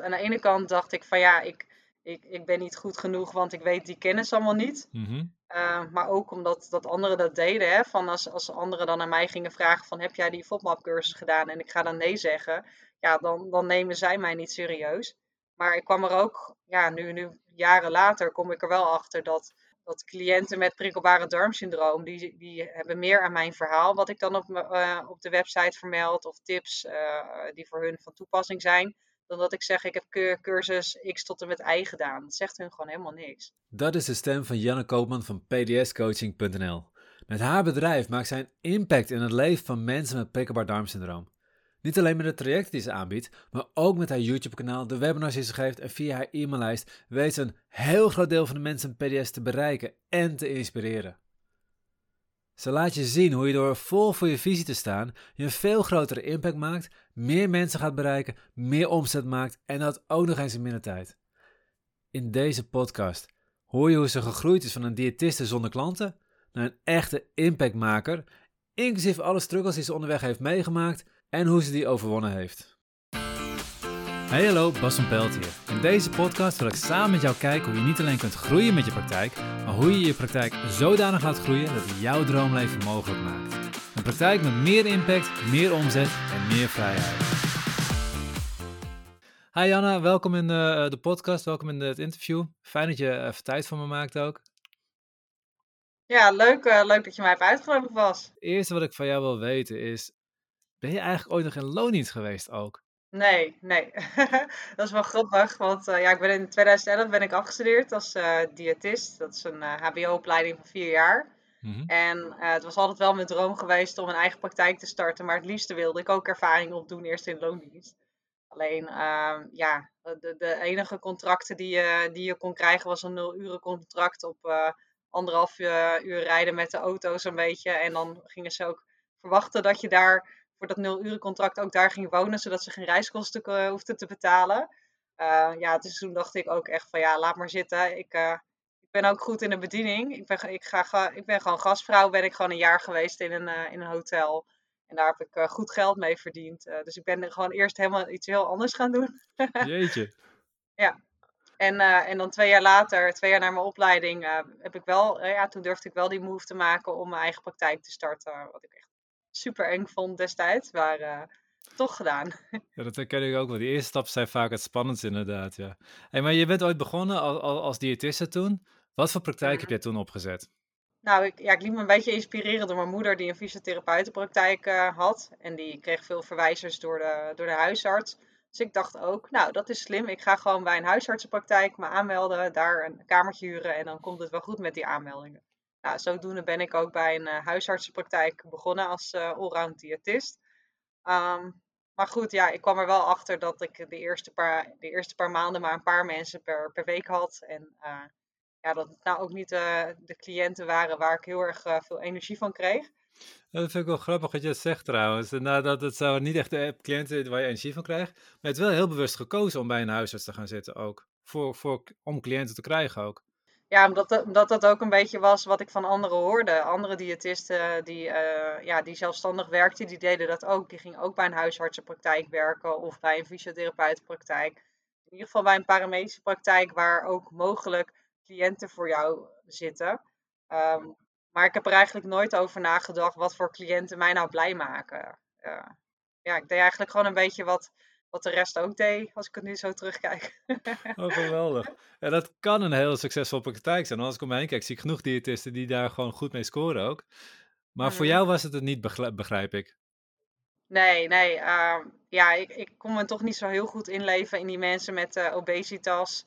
aan de ene kant dacht ik van ja, ik, ik, ik ben niet goed genoeg, want ik weet die kennis allemaal niet. Mhm. Uh, maar ook omdat dat anderen dat deden. Hè? Van als, als anderen dan aan mij gingen vragen van heb jij die FODMAP cursus gedaan? En ik ga dan nee zeggen. Ja, dan, dan nemen zij mij niet serieus. Maar ik kwam er ook, ja, nu, nu jaren later kom ik er wel achter dat, dat cliënten met prikkelbare darmsyndroom, die, die hebben meer aan mijn verhaal, wat ik dan op, uh, op de website vermeld, of tips uh, die voor hun van toepassing zijn, dan dat ik zeg ik heb cursus X tot en met Y gedaan. Dat zegt hun gewoon helemaal niks. Dat is de stem van Janne Koopman van pdscoaching.nl. Met haar bedrijf maakt zij een impact in het leven van mensen met prikkelbaar darmsyndroom. Niet alleen met de trajecten die ze aanbiedt, maar ook met haar YouTube-kanaal, de webinars die ze geeft en via haar e-maillijst weet ze een heel groot deel van de mensen met PDS te bereiken en te inspireren. Ze laat je zien hoe je door vol voor je visie te staan, je een veel grotere impact maakt, meer mensen gaat bereiken, meer omzet maakt en dat ook nog eens in minder tijd. In deze podcast hoor je hoe ze gegroeid is van een diëtiste zonder klanten naar een echte impactmaker, inclusief alle struggles die ze onderweg heeft meegemaakt en hoe ze die overwonnen heeft. Hey hallo, Bas van Pelt hier. In deze podcast wil ik samen met jou kijken hoe je niet alleen kunt groeien met je praktijk, maar hoe je je praktijk zodanig laat groeien dat het jouw droomleven mogelijk maakt. Een praktijk met meer impact, meer omzet en meer vrijheid. Hi Janna, welkom in de, de podcast, welkom in het interview. Fijn dat je even tijd voor me maakt ook. Ja, leuk, uh, leuk dat je mij hebt uitgenodigd was. Het eerste wat ik van jou wil weten is, ben je eigenlijk ooit nog in loondienst geweest ook? Nee, nee. dat is wel grappig, want uh, ja, ik ben in 2011 ben ik afgestudeerd als uh, diëtist. Dat is een hbo-opleiding van vier jaar. Mhm. En het was altijd wel mijn droom geweest om een eigen praktijk te starten, maar het liefste wilde ik ook ervaring opdoen eerst in loondienst. Alleen, ehm, ja, de, de enige contracten die je, die je kon krijgen was een nul uren contract op anderhalf uur rijden met de auto zo'n beetje. En dan gingen ze ook verwachten dat je daar voor dat nul uren contract ook daar ging wonen, zodat ze geen reiskosten uh, hoefden te betalen. Uh, ja, dus toen dacht ik ook echt van ja, laat maar zitten. Ik, uh, ik ben ook goed in de bediening. Ik ben, ik ga, ik ben gewoon gastvrouw, ben ik gewoon een jaar geweest in een, in een hotel. En daar heb ik goed geld mee verdiend. dus ik ben gewoon eerst helemaal iets heel anders gaan doen. Jeetje. Ja. En, en dan twee jaar later, twee jaar na mijn opleiding, heb ik wel, ja, toen durfde ik wel die move te maken om mijn eigen praktijk te starten. Wat ik echt super eng vond destijds, maar uh, toch gedaan. Ja, dat herken ik ook wel. Die eerste stappen zijn vaak het spannendste inderdaad, ja. Hey, maar je bent ooit begonnen als, als, diëtiste toen. Wat voor praktijk Mhm. heb jij toen opgezet? Nou, ik, ja, ik liet me een beetje inspireren door mijn moeder die een fysiotherapeutenpraktijk uh, had. En die kreeg veel verwijzers door de, door de huisarts. Dus ik dacht ook, nou, dat is slim. Ik ga gewoon bij een huisartsenpraktijk me aanmelden, daar een kamertje huren en dan komt het wel goed met die aanmeldingen. Nou, zodoende ben ik ook bij een uh, huisartsenpraktijk begonnen als uh, allround diëtist. Um, maar goed, ja, ik kwam er wel achter dat ik de eerste paar, de eerste paar maanden maar een paar mensen per, per week had. En uh, ja, dat het nou ook niet de cliënten waren waar ik heel erg veel energie van kreeg. Dat vind ik wel grappig wat je het zegt trouwens. Nou, dat het zou niet echt de cliënten waar je energie van krijgt. Maar je hebt wel heel bewust gekozen om bij een huisarts te gaan zitten ook. Voor, voor, om cliënten te krijgen ook. Ja, omdat dat, ook een beetje was wat ik van anderen hoorde. Andere diëtisten die, uh, ja, die zelfstandig werkten, die deden dat ook. Die gingen ook bij een huisartsenpraktijk werken of bij een fysiotherapeutenpraktijk. In ieder geval bij een paramedische praktijk waar ook mogelijk cliënten voor jou zitten. Um, maar ik heb er eigenlijk nooit over nagedacht wat voor cliënten mij nou blij maken. Uh, ja, ik deed eigenlijk gewoon een beetje wat, wat de rest ook deed, als ik het nu zo terugkijk. Oh, geweldig. Ja, dat kan een heel succesvol praktijk zijn. Als ik om me heen kijk, zie ik genoeg diëtisten die daar gewoon goed mee scoren ook. Maar voor jou was het het niet, begrijp ik. Nee, nee. Uh, ja, ik, ik kon me toch niet zo heel goed inleven in die mensen met uh, obesitas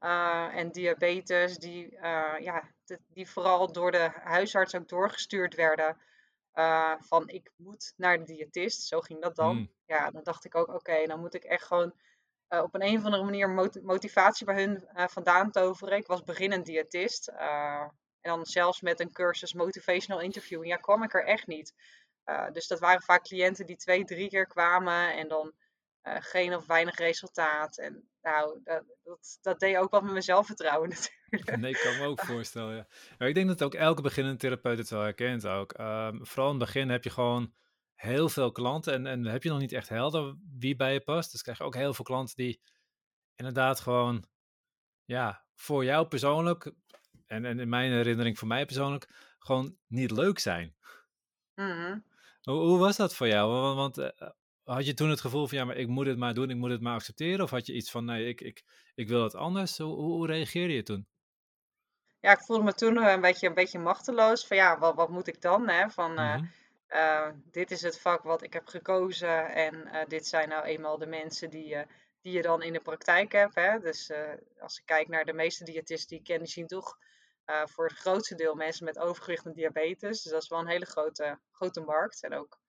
uh, en diabetes, die, ja, de, die vooral door de huisarts ook doorgestuurd werden. Uh, van ik moet naar de diëtist, zo ging dat dan. Mm. Ja, dan dacht ik ook, oké, okay, dan moet ik echt gewoon uh, op een, een of andere manier mot motivatie bij hun uh, vandaan toveren. Ik was beginnend diëtist. en dan zelfs met een cursus motivational interviewing. Ja, kwam ik er echt niet. Dus dat waren vaak cliënten die twee, drie keer kwamen en dan geen of weinig resultaat. En nou, dat, dat, dat deed ook wat met mijn zelfvertrouwen natuurlijk. Nee, ik kan me ook voorstellen, ja. Maar ik denk dat ook elke beginnende therapeut het wel herkent ook. Um, vooral in het begin heb je gewoon heel veel klanten en, en heb je nog niet echt helder wie bij je past. Dus krijg je ook heel veel klanten die inderdaad gewoon, ja, voor jou persoonlijk, en, en in mijn herinnering voor mij persoonlijk, gewoon niet leuk zijn. Mhm. Hoe, hoe was dat voor jou? Want, want eh, had je toen het gevoel van, ja, maar ik moet het maar doen, ik moet het maar accepteren? Of had je iets van, nee, ik, ik, ik wil het anders? Hoe, hoe, reageerde je toen? Ja, ik voelde me toen eh, een beetje, een beetje machteloos. Van ja, wat, wat moet ik dan? Hè? Van, eh, Mhm. eh, dit is het vak wat ik heb gekozen en dit zijn nou eenmaal de mensen die, je die je dan in de praktijk hebt. Hè? Dus als ik kijk naar de meeste diëtisten die ik ken, die zien toch voor het grootste deel mensen met overgewicht en diabetes. Dus dat is wel een hele grote, grote markt. En ook,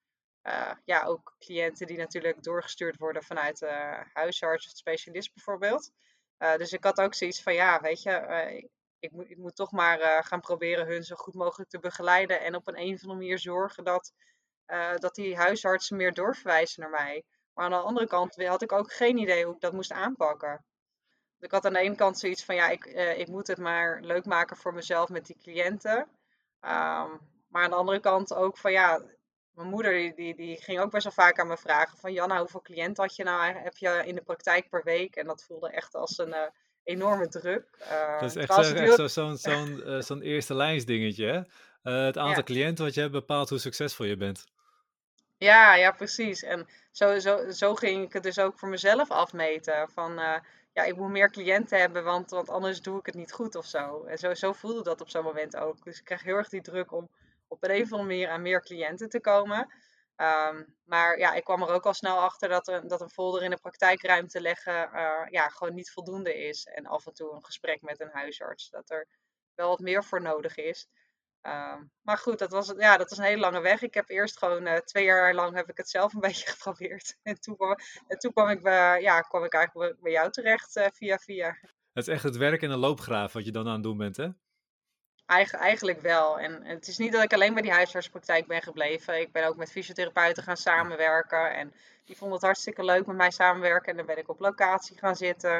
eh, ja, ook cliënten die natuurlijk doorgestuurd worden vanuit de huisarts of specialist bijvoorbeeld. Eh, dus ik had ook zoiets van, ja, weet je, eh, ik, moet, ik moet toch maar eh, gaan proberen hun zo goed mogelijk te begeleiden. En op een, een of andere manier zorgen dat, eh, dat die huisartsen meer doorverwijzen naar mij. Maar aan de andere kant had ik ook geen idee hoe ik dat moest aanpakken. Dus ik had aan de ene kant zoiets van, ja, ik, eh, ik moet het maar leuk maken voor mezelf met die cliënten. Ehm, maar aan de andere kant ook van, ja, mijn moeder die, die, ging ook best wel vaak aan me vragen van, Janna, hoeveel cliënten had je nou, heb je in de praktijk per week? En dat voelde echt als een eh, enorme druk. Uh, Dat is echt, zo, echt zo, zo'n zo'n uh, zo'n eerste lijnsdingetje, hè? Uh, het aantal ja. cliënten wat je hebt bepaalt hoe succesvol je bent. Ja, ja, precies. En zo, zo, zo ging ik het dus ook voor mezelf afmeten. Van, ja, ik moet meer cliënten hebben, want, want anders doe ik het niet goed of zo. En zo, zo voelde dat op zo'n moment ook. Dus ik kreeg heel erg die druk om op een of andere aan meer cliënten te komen. Um, maar ja, ik kwam er ook al snel achter dat, er, dat een folder in de praktijkruimte leggen uh, ja, gewoon niet voldoende is. En af en toe een gesprek met een huisarts. Dat er wel wat meer voor nodig is. Um, maar goed, dat was, ja, dat was een hele lange weg. Ik heb eerst gewoon uh, twee jaar lang heb ik het zelf een beetje geprobeerd. En toen kwam, en toen kwam, ik, bij, ja, kwam ik eigenlijk bij jou terecht via via. Het is echt het werk in de loopgraaf wat je dan aan het doen bent, hè? Eigen, eigenlijk wel. En, het is niet dat ik alleen bij die huisartspraktijk ben gebleven. Ik ben ook met fysiotherapeuten gaan samenwerken. En die vonden het hartstikke leuk met mij samenwerken. En dan ben ik op locatie gaan zitten.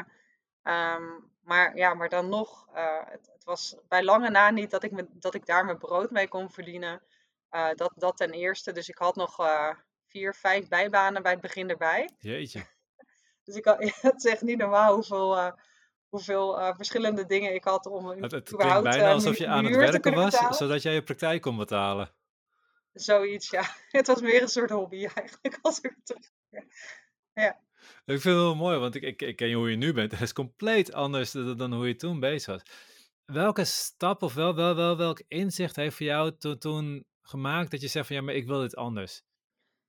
Um, maar ja, maar dan nog, uh, het, het, was bij lange na niet dat ik, me, dat ik daar mijn brood mee kon verdienen. Uh, dat, dat ten eerste. Dus ik had nog uh, vier, vijf bijbanen bij het begin erbij. Jeetje. Dus ik had, het is echt niet normaal hoeveel, hoeveel verschillende dingen ik had om Het, het klinkt bijna alsof je aan het werken was, betalen. zodat jij je praktijk kon betalen. Zoiets, ja. Het was meer een soort hobby eigenlijk, als ik het terug... Ja. Ik vind het wel mooi, want ik, ik, ik ken je hoe je nu bent. Het is compleet anders dan, dan hoe je toen bezig was. Welke stap of wel, wel, wel welk inzicht heeft voor jou to, toen gemaakt dat je zegt van ja, maar ik wil dit anders?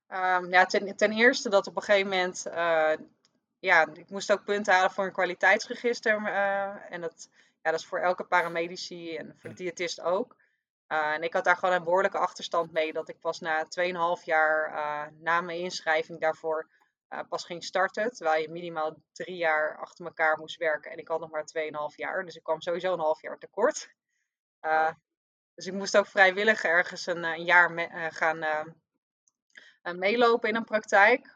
Um, ja, ten, ten, eerste dat op een gegeven moment, uh, ja, ik moest ook punten halen voor een kwaliteitsregister. Uh, en dat, ja, dat is voor elke paramedici en voor de diëtist ook. Uh, en ik had daar gewoon een behoorlijke achterstand mee, dat ik pas na 2,5 jaar na mijn inschrijving daarvoor pas ging starten. Terwijl je minimaal drie jaar achter elkaar moest werken. En ik had nog maar 2,5 jaar. Dus ik kwam sowieso een half jaar tekort. Dus ik moest ook vrijwillig ergens een, een jaar me, gaan meelopen in een praktijk.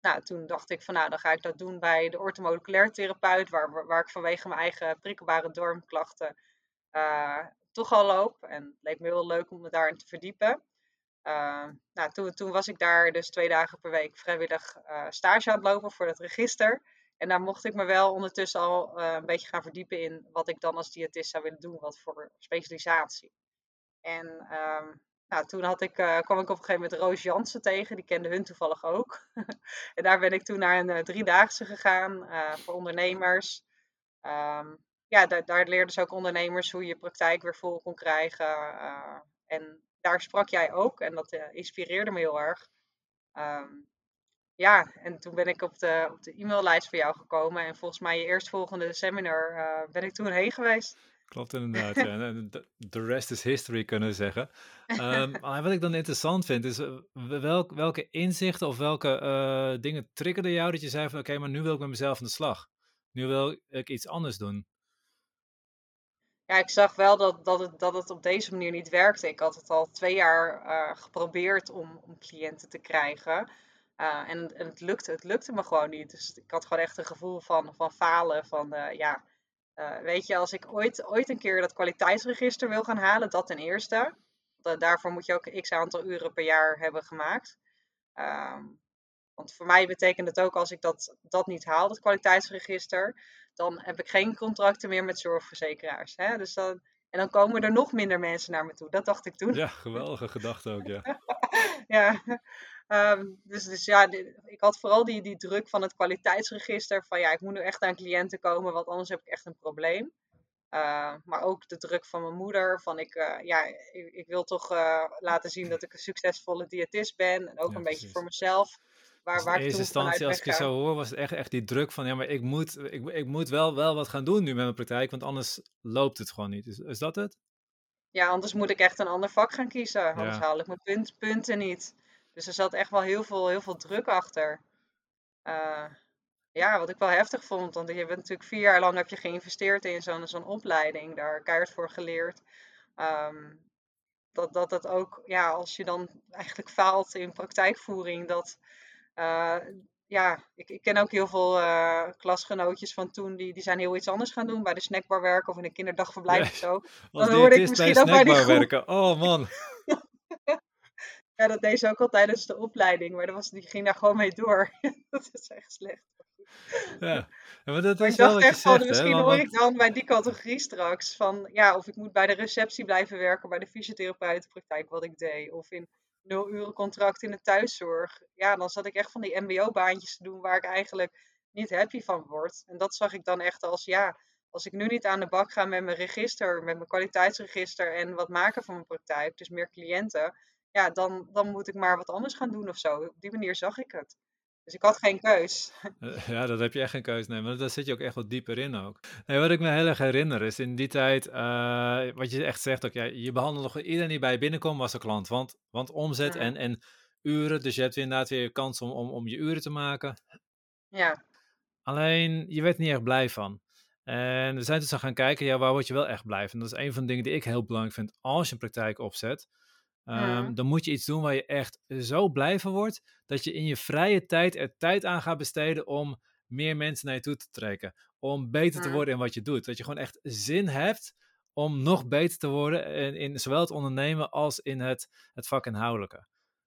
Nou, toen dacht ik van nou, dan ga ik dat doen bij de orthomoleculair therapeut. Waar, waar ik vanwege mijn eigen prikkelbare darmklachten toch al loop. En het leek me heel leuk om me daarin te verdiepen. Uh, nou, toen, toen, was ik daar dus twee dagen per week vrijwillig uh, stage aan het lopen voor het register. En daar mocht ik me wel ondertussen al een beetje gaan verdiepen in wat ik dan als diëtist zou willen doen, wat voor specialisatie. En um, nou, toen had ik, kwam ik op een gegeven moment Roos Jansen tegen, die kende hun toevallig ook. en daar ben ik toen naar een driedaagse gegaan voor ondernemers. Um, ja, daar, daar leerden ze ook ondernemers hoe je praktijk weer vol kon krijgen. en daar sprak jij ook en dat uh, inspireerde me heel erg. Um, ja, en toen ben ik op de, op de e-maillijst voor jou gekomen en volgens mij je eerstvolgende seminar uh, ben ik toen heen geweest. Klopt inderdaad, ja. De rest is history kunnen we zeggen. Um, wat ik dan interessant vind is uh, welk, welke inzichten of welke uh, dingen triggerden jou dat je zei van oké, okay, maar nu wil ik met mezelf aan de slag. Nu wil ik iets anders doen ja, ik zag wel dat, dat, het, dat het op deze manier niet werkte. Ik had het al twee jaar uh, geprobeerd om, om cliënten te krijgen. Uh, en, en het, lukte, het lukte me gewoon niet. Dus ik had gewoon echt een gevoel van, van falen. Van uh, ja, weet je, als ik ooit, ooit een keer dat kwaliteitsregister wil gaan halen, dat ten eerste. daarvoor moet je ook x aantal uren per jaar hebben gemaakt. Um, Want voor mij betekent het ook als ik dat, dat niet haal, dat kwaliteitsregister, dan heb ik geen contracten meer met zorgverzekeraars. Hè? Dus dan, en dan komen er nog minder mensen naar me toe. Dat dacht ik toen. Ja, geweldige gedachte ook, ja. ja. Ehm, dus, dus ja, ik had vooral die, die druk van het kwaliteitsregister. Van ja, ik moet nu echt aan cliënten komen, want anders heb ik echt een probleem. Uh, maar ook de druk van mijn moeder. Van ik, uh, ja, ik, ik, wil toch uh, laten zien dat ik een succesvolle diëtist ben. En ook ja, een beetje voor mezelf. Waar, dus waar in eerste instantie, als ik je zo hoor, was het echt, echt die druk van... Ja, maar ik moet, ik, ik moet wel, wel wat gaan doen nu met mijn praktijk. Want anders loopt het gewoon niet. Is, is dat het? Ja, anders moet ik echt een ander vak gaan kiezen. Anders ja. haal ik mijn punt, punten niet. Dus er zat echt wel heel veel, heel veel druk achter. Uh, ja, wat ik wel heftig vond. Want je bent natuurlijk vier jaar lang heb je geïnvesteerd in zo'n zo'n opleiding. Daar keihard voor geleerd. Um, dat, dat dat ook, ja, als je dan eigenlijk faalt in praktijkvoering, dat... Uh, ja, ik, ik, ken ook heel veel uh, klasgenootjes van toen, die, die zijn heel iets anders gaan doen. Bij de snackbar werken of in een kinderdagverblijf ja, of zo. Dan hoorde ik misschien ook bij die groep. werken. Oh man. Ja, dat deed ze ook al tijdens de opleiding, maar dat was, die ging daar gewoon mee door. dat is echt slecht. Ja, maar dat is wel wat je van, zegt, Misschien hè? hoor ik dan bij die categorie straks van, ja, of ik moet bij de receptie blijven werken, bij de fysiotherapeutenpraktijk, wat ik deed. Of in nul uren contract in de thuiszorg. Ja, dan zat ik echt van die mbo-baantjes te doen waar ik eigenlijk niet happy van word. En dat zag ik dan echt als, ja, als ik nu niet aan de bak ga met mijn register, met mijn kwaliteitsregister en wat maken van mijn praktijk, dus meer cliënten, ja, dan, dan moet ik maar wat anders gaan doen of zo. Op die manier zag ik het. Dus ik had geen keus. Eh, Ja, dat heb je echt geen keus. Nee, maar daar zit je ook echt wat dieper in ook. Nee, wat ik me heel erg herinner is in die tijd, uh, wat je echt zegt ook, ja, je behandelt nog iedereen die bij je binnenkomt was een klant. Want, want omzet Ja. en, en uren, dus je hebt inderdaad weer kans om, om, om je uren te maken. Ja, Alleen, je werd niet echt blij van. En we zijn dus aan gaan kijken, ja, waar word je wel echt blij van? Dat is een van de dingen die ik heel belangrijk vind als je een praktijk opzet. Ehm, dan moet je iets doen waar je echt zo blij van wordt, dat je in je vrije tijd er tijd aan gaat besteden om meer mensen naar je toe te trekken. Om beter te worden in wat je doet. Dat je gewoon echt zin hebt om nog beter te worden in, in zowel het ondernemen als in het, het vakinhoudelijke.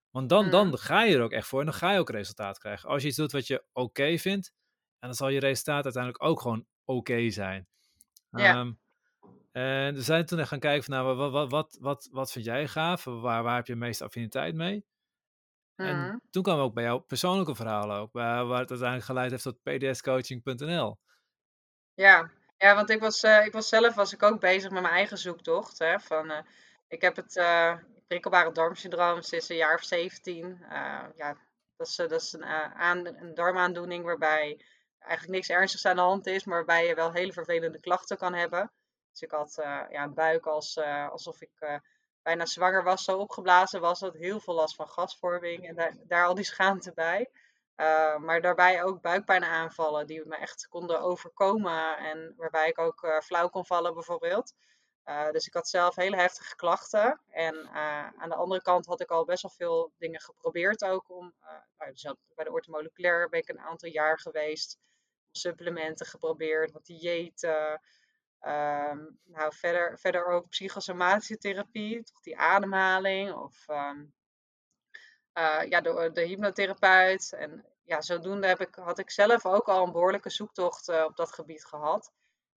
Want dan, dan ga je er ook echt voor en dan ga je ook resultaat krijgen. Als je iets doet wat je oké vindt, en dan zal je resultaat uiteindelijk ook gewoon oké zijn. Ja. En we zijn toen echt gaan kijken van, nou, wat, wat, wat, wat, wat vind jij gaaf? Waar, waar heb je de meeste affiniteit mee? En Mhm. toen kwam ook bij jouw persoonlijke verhaal ook, waar, waar het uiteindelijk geleid heeft tot pdscoaching.nl. Ja, ja want ik was, eh, ik was zelf was ik ook bezig met mijn eigen zoektocht. Hè, van, eh, ik heb het eh prikkelbare darmsyndroom sinds een jaar of 17. Eh, ja, dat is, dat is een, aan, een darmaandoening waarbij eigenlijk niks ernstigs aan de hand is, maar waarbij je wel hele vervelende klachten kan hebben. Dus ik had eh, ja, een buik als, eh, alsof ik eh, bijna zwanger was, zo opgeblazen was het. Heel veel last van gasvorming en daar, daar al die schaamte bij. Maar daarbij ook buikpijnaanvallen die me echt konden overkomen en waarbij ik ook flauw kon vallen bijvoorbeeld. Dus ik had zelf hele heftige klachten. En aan de andere kant had ik al best wel veel dingen geprobeerd ook. Om, nou, dus bij de ortomoleculair ben ik een aantal jaar geweest. Supplementen geprobeerd, wat diëten. Um, nou, verder, verder ook psychosomatische therapie, toch die ademhaling. Of um, ja, de, de hypnotherapeut. En ja, zodoende heb ik, had ik zelf ook al een behoorlijke zoektocht uh, op dat gebied gehad.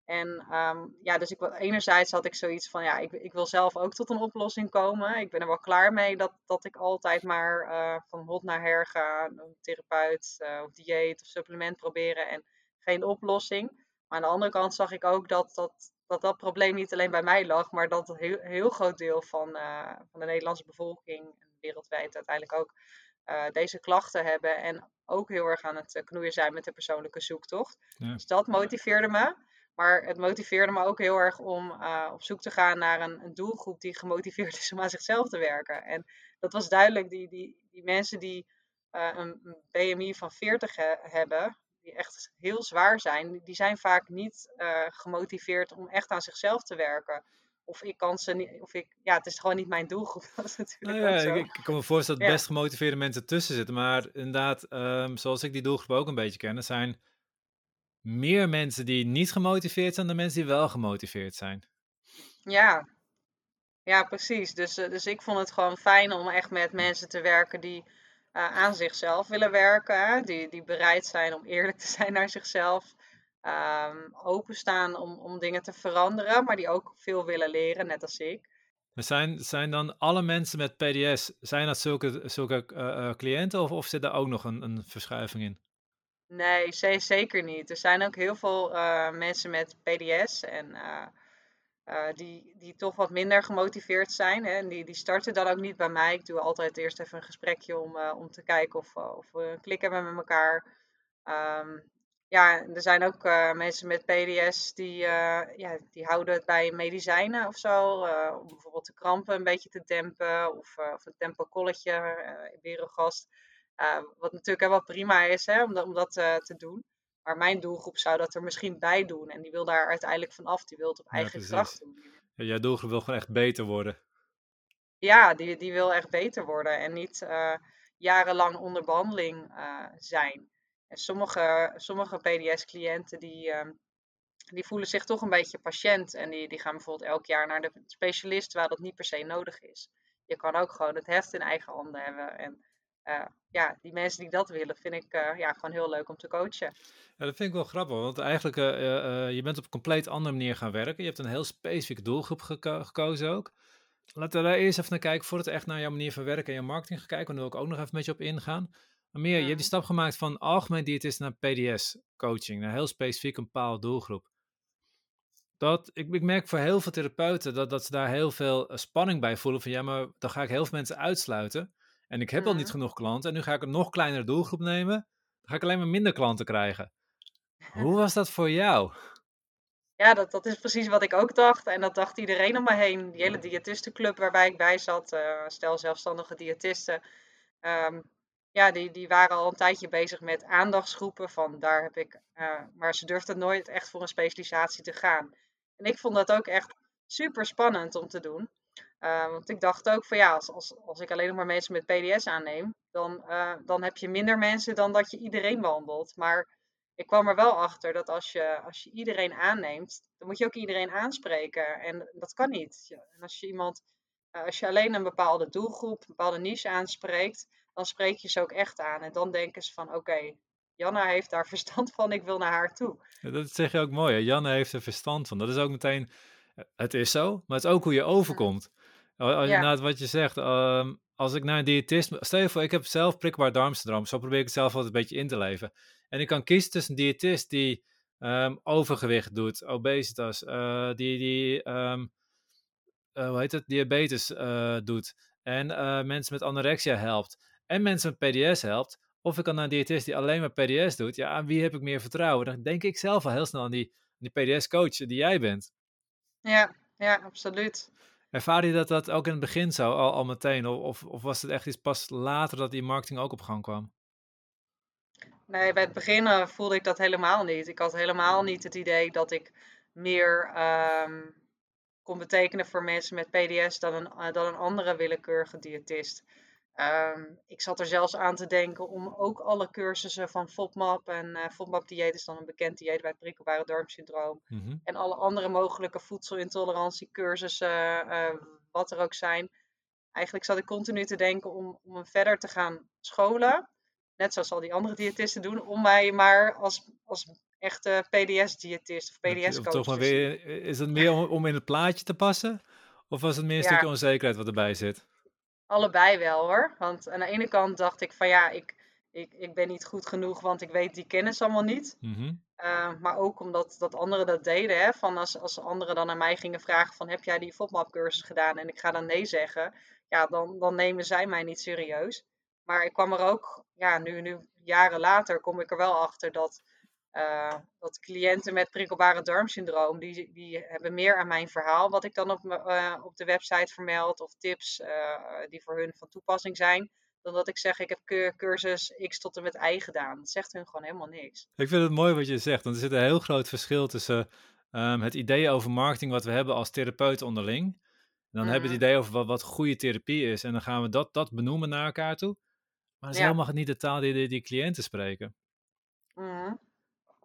En um, ja, dus ik, enerzijds had ik zoiets van, ja, ik, ik, wil zelf ook tot een oplossing komen. Ik ben er wel klaar mee dat, dat ik altijd maar uh, van hot naar her ga, een therapeut of dieet of supplement proberen en geen oplossing. Maar aan de andere kant zag ik ook dat dat, dat, dat probleem niet alleen bij mij lag, maar dat een heel, heel groot deel van, uh, van de Nederlandse bevolking en wereldwijd uiteindelijk ook uh, deze klachten hebben. En ook heel erg aan het knoeien zijn met de persoonlijke zoektocht. Ja. Dus dat motiveerde me. Maar het motiveerde me ook heel erg om uh, op zoek te gaan naar een, een, doelgroep die gemotiveerd is om aan zichzelf te werken. En dat was duidelijk, die, die, die mensen die uh, een, een BMI van 40 he hebben, die echt heel zwaar zijn, die zijn vaak niet uh, gemotiveerd om echt aan zichzelf te werken. Of ik kan ze niet, of ik, ja, het is gewoon niet mijn doelgroep. Dat is natuurlijk nou ja, ook zo. Ik, ik kan me voorstellen dat ja. best gemotiveerde mensen tussen zitten. Maar inderdaad, um, zoals ik die doelgroep ook een beetje ken, er zijn meer mensen die niet gemotiveerd zijn dan mensen die wel gemotiveerd zijn. Ja, ja precies. Dus, uh, dus ik vond het gewoon fijn om echt met mensen te werken die aan zichzelf willen werken. Die, die bereid zijn om eerlijk te zijn naar zichzelf. Um, openstaan om, om dingen te veranderen, maar die ook veel willen leren, net als ik. Maar zijn, zijn dan alle mensen met PDS, zijn dat zulke, zulke cliënten of, of zit er ook nog een, een verschuiving in? Nee, zeker niet. Er zijn ook heel veel uh, mensen met PDS en uh, die, die toch wat minder gemotiveerd zijn. Hè? En die, die starten dan ook niet bij mij. Ik doe altijd eerst even een gesprekje om, om te kijken of, of we een klik hebben met elkaar. Um, ja, er zijn ook mensen met PDS die, ja, die houden het bij medicijnen of zo. om bijvoorbeeld de krampen een beetje te dempen. Of, of een tempokolletje, uh, wat natuurlijk wel prima is hè, om dat, om dat te doen. Maar mijn doelgroep zou dat er misschien bij doen. En die wil daar uiteindelijk vanaf. Die wil het op eigen ja, kracht doen. Ja, jouw doelgroep wil gewoon echt beter worden. Ja, die, die wil echt beter worden. En niet uh, jarenlang onder behandeling zijn. En sommige, sommige PDS-cliënten die, ehm, die voelen zich toch een beetje patiënt. En die, die gaan bijvoorbeeld elk jaar naar de specialist waar dat niet per se nodig is. Je kan ook gewoon het heft in eigen handen hebben. En uh, ja, die mensen die dat willen, vind ik uh, ja, gewoon heel leuk om te coachen. Ja, dat vind ik wel grappig, want eigenlijk, uh, je bent op een compleet andere manier gaan werken. Je hebt een heel specifieke doelgroep geko gekozen ook. Laten we daar eerst even naar kijken, voordat we echt naar jouw manier van werken en jouw marketing gaan kijken. Daar wil ik ook nog even met je op ingaan. Maar meer, je hebt die stap gemaakt van algemeen diëtist naar PDS coaching, naar heel specifiek een bepaalde doelgroep. Dat, ik, ik merk voor heel veel therapeuten dat, dat ze daar heel veel spanning bij voelen. Van ja, maar dan ga ik heel veel mensen uitsluiten. En ik heb al niet mhm. genoeg klanten. En nu ga ik een nog kleinere doelgroep nemen. Dan ga ik alleen maar minder klanten krijgen. Hoe was dat voor jou? Ja, dat, dat is precies wat ik ook dacht. En dat dacht iedereen om me heen. Die hele diëtistenclub waarbij ik bij zat. Uh, stel zelfstandige diëtisten. Um, ja, die, die waren al een tijdje bezig met aandachtsgroepen. Van daar heb ik. Uh, maar ze durfden nooit echt voor een specialisatie te gaan. En ik vond dat ook echt super spannend om te doen. Uh, want ik dacht ook van ja, als, als, als ik alleen nog maar mensen met PDS aanneem, dan, uh, dan heb je minder mensen dan dat je iedereen behandelt. Maar ik kwam er wel achter dat als je, als je iedereen aanneemt, dan moet je ook iedereen aanspreken. En dat kan niet. En als je iemand, uh, als je alleen een bepaalde doelgroep, een bepaalde niche aanspreekt, dan spreek je ze ook echt aan. En dan denken ze van oké, okay, Janna heeft daar verstand van, ik wil naar haar toe. Ja, dat zeg je ook mooi, hè? Janna heeft er verstand van. Dat is ook meteen, het is zo, maar het is ook hoe je overkomt. Als je, ja. wat je zegt, um, als ik naar een diëtist... Stel je voor, ik heb zelf prikbaar darmsyndroom. Zo probeer ik het zelf altijd een beetje in te leven. En ik kan kiezen tussen een diëtist die um, overgewicht doet, obesitas, uh, die, die um, uh, hoe heet het, diabetes uh, doet. En mensen met anorexia helpt. En mensen met PDS helpt. Of ik kan naar een diëtist die alleen maar PDS doet. Ja, aan wie heb ik meer vertrouwen? Dan denk ik zelf al heel snel aan die, die PDS-coach die jij bent. Ja, ja, absoluut. Ervaar je dat dat ook in het begin zo, al, al meteen? Of, of was het echt iets pas later dat die marketing ook op gang kwam? Nee, bij het begin uh, voelde ik dat helemaal niet. Ik had helemaal niet het idee dat ik meer um, kon betekenen voor mensen met PDS dan uh, dan een andere willekeurige diëtist. Um, ik zat er zelfs aan te denken om ook alle cursussen van FODMAP en uh, FODMAP dieet is dan een bekend dieet bij het prikkelbare darmsyndroom. Mm -hmm. En alle andere mogelijke voedselintolerantiecursussen, uh, wat er ook zijn. Eigenlijk zat ik continu te denken om, om me verder te gaan scholen. Net zoals al die andere diëtisten doen, om mij maar als, als echte PDS-diëtist of PDS-coach Is het meer om, om, in het plaatje te passen? Of was het meer een ja. stukje onzekerheid wat erbij zit? Allebei wel hoor. Want aan de ene kant dacht ik van ja, ik, ik, ik ben niet goed genoeg, want ik weet die kennis allemaal niet. Mm-hmm. Uh, maar ook omdat dat anderen dat deden. Hè, van als, als anderen dan aan mij gingen vragen van heb jij die FODMAP cursus gedaan? En ik ga dan nee zeggen. Ja, dan, dan nemen zij mij niet serieus. Maar ik kwam er ook, ja, nu, nu jaren later kom ik er wel achter dat uh, dat cliënten met prikkelbare darmsyndroom, die, die hebben meer aan mijn verhaal, wat ik dan op, uh, op de website vermeld, of tips uh, die voor hun van toepassing zijn, dan dat ik zeg, ik heb cursus X tot en met Y gedaan. Dat zegt hun gewoon helemaal niks. Ik vind het mooi wat je zegt, want er zit een heel groot verschil tussen um, het idee over marketing wat we hebben als therapeut onderling. En dan mm. hebben we het mhm. idee over wat, wat goede therapie is. En dan gaan we dat, dat benoemen naar elkaar toe. Maar dat is ja. helemaal niet de taal die, die, die cliënten spreken. Mm.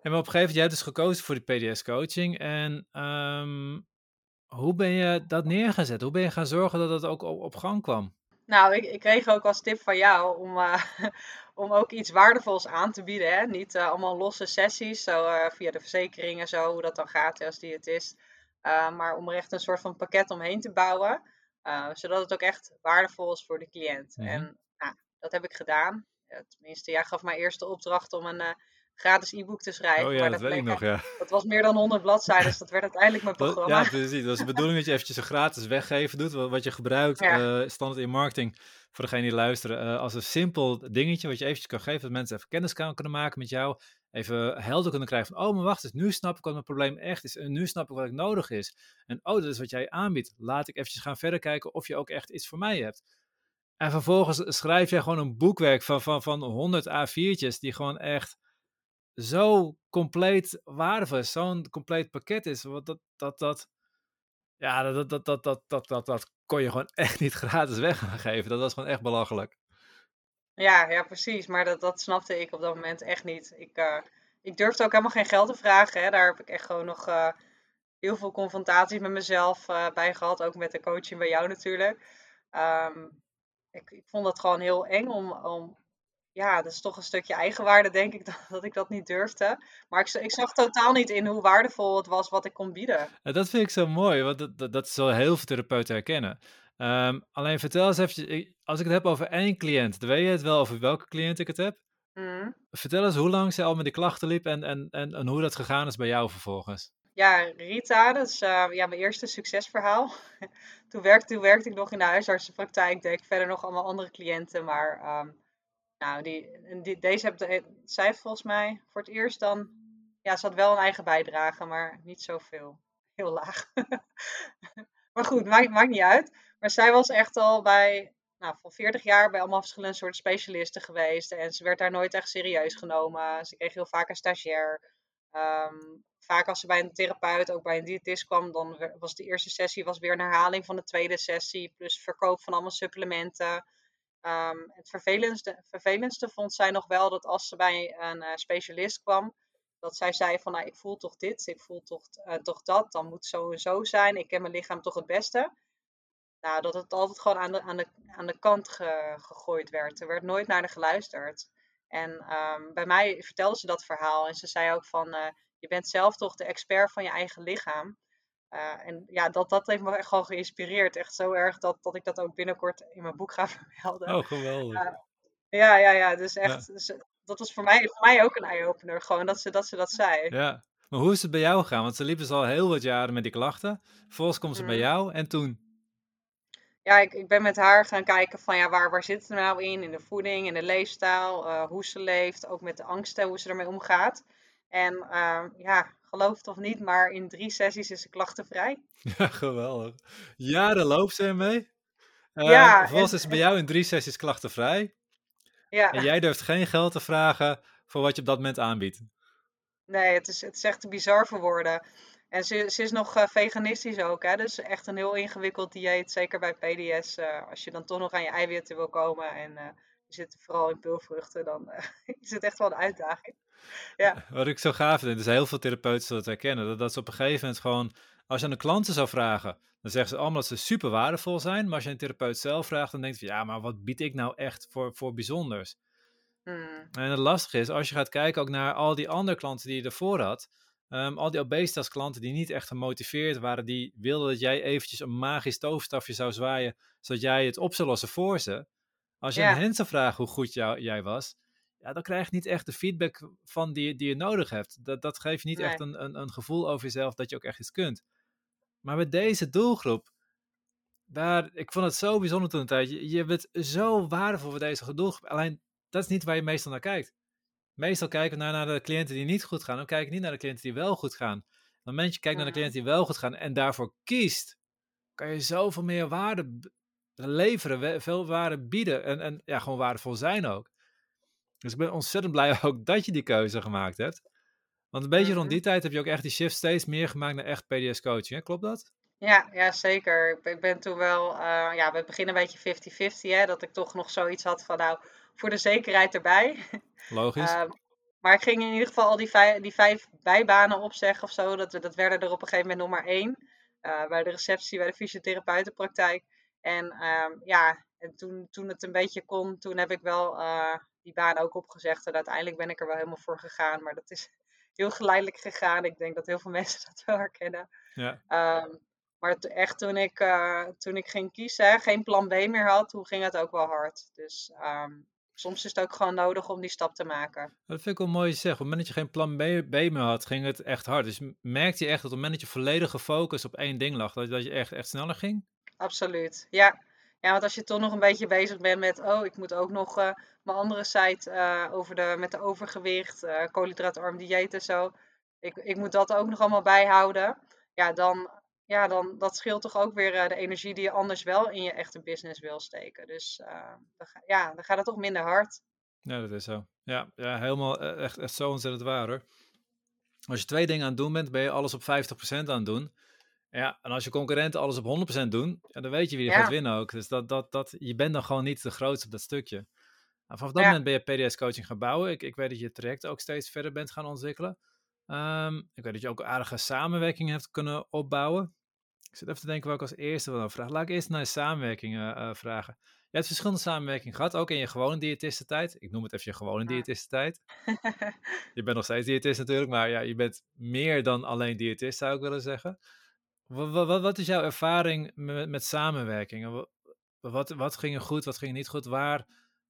En op een gegeven moment, jij hebt dus gekozen voor die PDS-coaching. En um, hoe ben je dat neergezet? Hoe ben je gaan zorgen dat dat ook op, op gang kwam? Nou, ik, ik kreeg ook als tip van jou om, uh, om ook iets waardevols aan te bieden. Hè? Niet uh, allemaal losse sessies, zo uh, via de verzekering en zo, hoe dat dan gaat als diëtist. maar om er echt een soort van pakket omheen te bouwen, zodat het ook echt waardevol is voor de cliënt. Mhm. En nou, dat heb ik gedaan. tenminste, jij gaf mij eerst de opdracht om een gratis e-book te schrijven. Oh ja, maar dat, dat weet ik nog, ja. Dat was meer dan 100 bladzijden, dus dat werd uiteindelijk mijn Dat- programma. ja, precies. Dat is de bedoeling dat je eventjes een gratis weggeven doet. Wat, wat je gebruikt, Ja. eh, standaard in marketing, voor degene die luisteren, eh, als een simpel dingetje wat je eventjes kan geven, dat mensen even kennis kan, kunnen maken met jou. Even helder kunnen krijgen van, oh, maar wacht eens, nu snap ik wat mijn probleem echt is. En nu snap ik wat ik nodig is. En oh, dat is wat jij aanbiedt. Laat ik eventjes gaan verder kijken of je ook echt iets voor mij hebt. En vervolgens schrijf jij gewoon een boekwerk van, van, van 100 A4'tjes die gewoon echt zo compleet waardevol is, zo'n compleet pakket is. Want dat, dat, dat, ja, dat, dat, dat, dat, dat, dat, dat kon je gewoon echt niet gratis weg gaan geven. Dat was gewoon echt belachelijk. Ja, ja, precies. Maar dat, dat snapte ik op dat moment echt niet. Ik, eh, ik durfde ook helemaal geen geld te vragen. Hè. Daar heb ik echt gewoon nog eh, heel veel confrontaties met mezelf eh, bij gehad. Ook met de coaching bij jou natuurlijk. Ehm, ik, ik vond het gewoon heel eng om, om... Ja, dat is toch een stukje eigenwaarde, denk ik, dat, dat ik dat niet durfde. Maar ik, ik zag totaal niet in hoe waardevol het was wat ik kon bieden. En dat vind ik zo mooi, want dat, dat, dat zal heel veel therapeuten herkennen. Ehm, alleen vertel eens ik- als ik het heb over één cliënt, dan weet je het wel over welke cliënt ik het heb. Mhm. Vertel eens hoe lang zij al met die klachten liep en, en, en, en hoe dat gegaan is bij jou vervolgens. Ja, Rita, dat is eh, ja, mijn eerste succesverhaal. toen, werkte, toen werkte ik nog in de huisartsenpraktijk, deed ik verder nog allemaal andere cliënten. Maar ehm, nou, die, deze heb zij volgens mij voor het eerst dan... Ja, ze had wel een eigen bijdrage, maar niet zoveel. Heel laag. maar goed, maakt, niet uit. Maar zij was echt al bij, nou, voor 40 jaar bij allemaal verschillende soorten specialisten geweest. En ze werd daar nooit echt serieus genomen. Ze kreeg heel vaak een stagiair. Ehm, vaak als ze bij een therapeut, ook bij een diëtist kwam, dan was de eerste sessie was weer een herhaling van de tweede sessie. Plus verkoop van allemaal supplementen. Ehm, het vervelendste, vervelendste vond zij nog wel dat als ze bij een eh, specialist kwam, dat zij zei van nou, ik voel toch dit, ik voel toch, eh, toch dat, dan moet zo zijn. Ik ken mijn lichaam toch het beste. Nou, dat het altijd gewoon aan de, aan de, aan de kant ge- gegooid werd. Er werd nooit naar haar geluisterd. En ehm, bij mij vertelde ze dat verhaal. En ze zei ook van, eh, je bent zelf toch de expert van je eigen lichaam. Eh, en ja, dat, dat heeft me echt gewoon geïnspireerd. Echt zo erg dat, dat ik dat ook binnenkort in mijn boek ga vermelden. Oh, geweldig. Ja. Ja, ja, ja. Dus echt, dus, eh, dat was voor mij, voor mij ook een eye-opener. Gewoon dat ze dat, ze dat zei. Ja. Maar hoe is het bij jou gegaan? Want ze liep dus al heel wat jaren met die klachten. Vervolgens komt ze bij Mhm. jou en toen? Ja, ik, ik ben met haar gaan kijken van ja, waar, waar zit het nou in? In de voeding, in de leefstijl, eh, hoe ze leeft, ook met de angsten, hoe ze ermee omgaat. En ehm, ja, geloof het of niet, maar in drie sessies is ze klachtenvrij. Ja, geweldig. Jaren loopt ze ermee. Eh, Ja, vervolgens en- is bij jou in drie sessies klachtenvrij. Ja, En jij durft geen geld te vragen voor wat je op dat moment aanbiedt. nee, het is, het is echt te bizar voor woorden. En ze, ze is nog eh, veganistisch ook, hè? dus echt een heel ingewikkeld dieet, zeker bij PDS. eh, als je dan toch nog aan je eiwitten wil komen en je zit vooral in peulvruchten, dan is het echt wel een uitdaging. Ja. Wat ik zo gaaf vind, is heel veel therapeuten het herkennen. Dat, dat ze op een gegeven moment gewoon, als je aan de klanten zou vragen, dan zeggen ze allemaal dat ze super waardevol zijn. Maar als je een therapeut zelf vraagt, dan denkt je, ja, maar wat bied ik nou echt voor, voor bijzonders? Hmm. En het lastige is, als je gaat kijken ook naar al die andere klanten die je ervoor had, ehm, al die obesitas klanten die niet echt gemotiveerd waren, die wilden dat jij eventjes een magisch toverstafje zou zwaaien, zodat jij het op zou lossen voor ze. Als je Ja. aan hen zou vragen hoe goed jou, jij was, ja, dan krijg je niet echt de feedback van die, die je nodig hebt. Dat, dat geeft je niet echt een, een, een gevoel over jezelf dat je ook echt iets kunt. Maar met deze doelgroep, daar, ik vond het zo bijzonder toen een tijdje. Je bent zo waardevol voor deze doelgroep. Alleen, dat is niet waar je meestal naar kijkt. Meestal kijken we naar, naar de cliënten die niet goed gaan. Dan kijk ik niet naar de cliënten die wel goed gaan. Op het moment je kijkt naar de cliënten die wel goed gaan en daarvoor kiest, kan je zoveel meer waarde leveren, veel waarde bieden en, en ja, gewoon waardevol zijn ook. Dus ik ben ontzettend blij ook dat je die keuze gemaakt hebt. Want een beetje Mhm. rond die tijd heb je ook echt die shift steeds meer gemaakt naar echt PDS-coaching. hè? Klopt dat? Ja, ja, zeker. Ik ben, ik ben toen wel, eh, ja, we beginnen een beetje 50-50, hè, dat ik toch nog zoiets had van, nou, voor de zekerheid erbij. Logisch. Ehm, maar ik ging in ieder geval al die vijf, die vijf bijbanen opzeggen of zo. Dat, dat werden er op een gegeven moment nog maar één. eh, bij de receptie, bij de fysiotherapeutenpraktijk. En ehm, ja, en toen, toen het een beetje kon, toen heb ik wel uh, die baan ook opgezegd. En uiteindelijk ben ik er wel helemaal voor gegaan. Maar dat is heel geleidelijk gegaan. Ik denk dat heel veel mensen dat wel herkennen. Ja. Um, maar echt toen ik, uh, toen ik ging kiezen, geen plan B meer had, toen ging het ook wel hard. Dus um, soms is het ook gewoon nodig om die stap te maken. Dat vind ik wel mooi zeggen. Op het moment dat je geen plan B, B meer had, ging het echt hard. Dus merkte je echt dat op het moment dat je volledige focus op één ding lag, dat, dat je echt, echt sneller ging? Absoluut, ja. Ja, want als je toch nog een beetje bezig bent met, oh, ik moet ook nog uh, mijn andere site uh, over de, met de overgewicht, uh, koolhydraatarm dieet en zo. Ik, ik moet dat ook nog allemaal bijhouden. Ja, dan, ja, dan dat scheelt toch ook weer de energie die je anders wel in je echte business wil steken. Dus ja, dan gaat het toch minder hard. Ja, dat is zo. Ja, ja helemaal echt, echt zo ontzettend waar hoor. Als je twee dingen aan het doen bent, ben je alles op 50% aan het doen. Ja, en als je concurrenten alles op 100% doen, ja, dan weet je wie er gaat winnen ook. Dus dat, dat, dat, je bent dan gewoon niet de grootste op dat stukje. Nou, vanaf dat moment ben je PDS-coaching gaan bouwen. Ik, ik weet dat je het traject ook steeds verder bent gaan ontwikkelen. Um, ik weet dat je ook aardige samenwerking hebt kunnen opbouwen. Ik zit even te denken ik als eerste wil vragen. Laat ik eerst naar de samenwerking uh, vragen. Je hebt verschillende samenwerkingen gehad, ook in je gewone diëtistentijd. Ik noem het even je gewone diëtistentijd. je bent nog steeds diëtist natuurlijk, maar ja, je bent meer dan alleen diëtist zou ik willen zeggen. Wat, wat, wat is jouw ervaring met, samenwerking? Wat, wat ging er goed, wat ging er niet goed? Waar,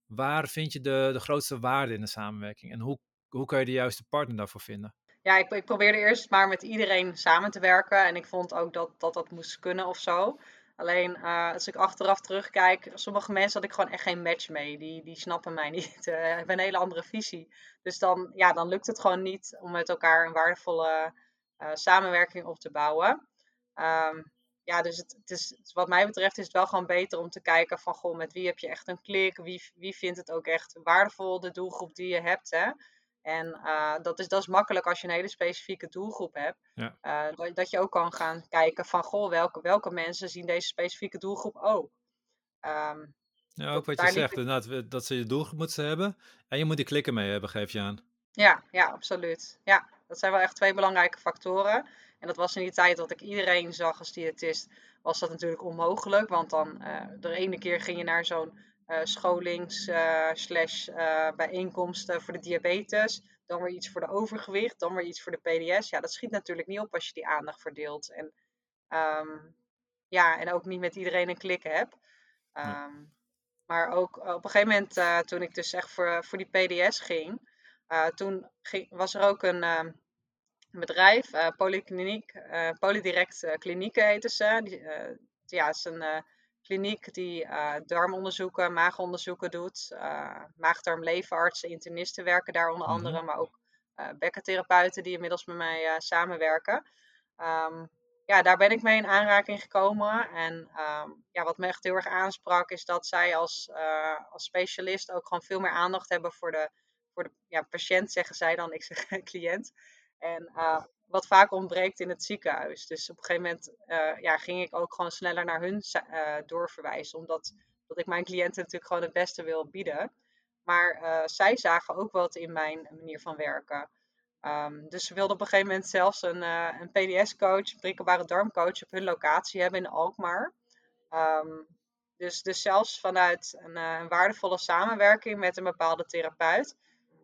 waar vind je de, de grootste waarde in de samenwerking? En hoe, hoe kan je de juiste partner daarvoor vinden? Ja, ik, ik probeerde eerst maar met iedereen samen te werken. En ik vond ook dat dat, dat moest kunnen of zo. Alleen uh, als ik achteraf terugkijk, sommige mensen had ik gewoon echt geen match mee. Die, die snappen mij niet. Uh, hebben een hele andere visie. Dus dan, ja, dan lukt het gewoon niet om met elkaar een waardevolle uh, samenwerking op te bouwen. Um, ja, dus het, het, is, wat mij betreft is het wel gewoon beter om te kijken van, goh, met wie heb je echt een klik? Wie, wie vindt het ook echt waardevol, de doelgroep die je hebt, hè? En uh, dat, is, dat is makkelijk als je een hele specifieke doelgroep hebt. Ja. Uh, dat, dat, je ook kan gaan kijken van, goh, welke, welke mensen zien deze specifieke doelgroep ook? Um, ja, ook wat je zegt, inderdaad, dat ze je doelgroep moeten hebben. En je moet die klikken mee hebben, geef je aan. Ja, ja, absoluut. Ja, dat zijn wel echt twee belangrijke factoren. En dat was in die tijd dat ik iedereen zag als diëtist, was dat natuurlijk onmogelijk. Want dan uh, de ene keer ging je naar zo'n uh, scholings uh, slash bijeenkomsten voor de diabetes. Dan weer iets voor de overgewicht, dan weer iets voor de PDS. Ja, dat schiet natuurlijk niet op als je die aandacht verdeelt. En, um, ja, en ook niet met iedereen een klik hebt. Um, maar ook op een gegeven moment, toen ik dus echt voor, voor die PDS ging, toen ging, was er ook een, ehm, bedrijf, uh, Polykliniek, uh, Polydirect uh, Klinieken heten ze. Die, ja, het is een kliniek die darmonderzoeken, maagonderzoeken doet. maagdarm-levenartsen, internisten werken daar onder mhm. andere, maar ook bekkentherapeuten die inmiddels met mij samenwerken. Um, ja, daar ben ik mee in aanraking gekomen. En um, ja, wat me echt heel erg aansprak, is dat zij als, als specialist ook gewoon veel meer aandacht hebben voor de, voor de ja, patiënt, zeggen zij dan, ik zeg cliënt. En uh, wat vaak ontbreekt in het ziekenhuis. Dus op een gegeven moment uh, ja, ging ik ook gewoon sneller naar hun uh, doorverwijzen. Omdat dat ik mijn cliënten natuurlijk gewoon het beste wil bieden. Maar zij zagen ook wat in mijn manier van werken. Um, dus ze wilden op een gegeven moment zelfs een, een PDS-coach, een prikkelbare darmcoach, op hun locatie hebben in Alkmaar. Um, dus, dus zelfs vanuit een, een waardevolle samenwerking met een bepaalde therapeut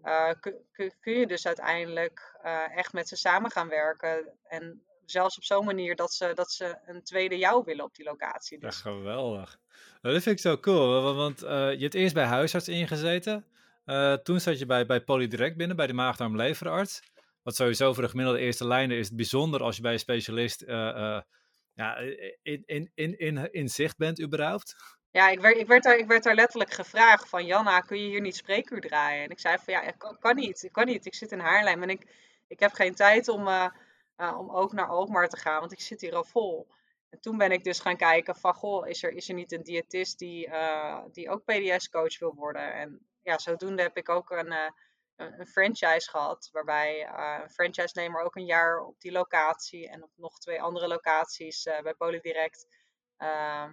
uh, kun, kun, je dus uiteindelijk uh, echt met ze samen gaan werken. En zelfs op zo'n manier dat ze, dat ze een tweede jou willen op die locatie. Dus. Ja, geweldig. Nou, dat vind ik zo cool, want uh, je hebt eerst bij huisarts ingezeten. toen zat je bij, bij Polydirect binnen, bij de maagdarm-leverarts. Wat sowieso voor de gemiddelde eerste lijnen is het bijzonder als je bij een specialist ja, in, in, in, in, in zicht bent überhaupt. Ja, ik werd, ik, werd daar, ik werd daar letterlijk gevraagd van Janna, kun je hier niet spreekuur draaien? En ik zei van ja, ik kan, niet, ik kan niet. Ik zit in Haarlem en ik, ik heb geen tijd om, uh, uh, om ook naar Alkmaar te gaan, want ik zit hier al vol. En toen ben ik dus gaan kijken van, goh, is er, is er niet een diëtist die, uh, die ook PDS-coach wil worden? En ja, zodoende heb ik ook een, een, franchise gehad, waarbij een franchise-nemer ook een jaar op die locatie en op nog twee andere locaties bij Polydirect ehm,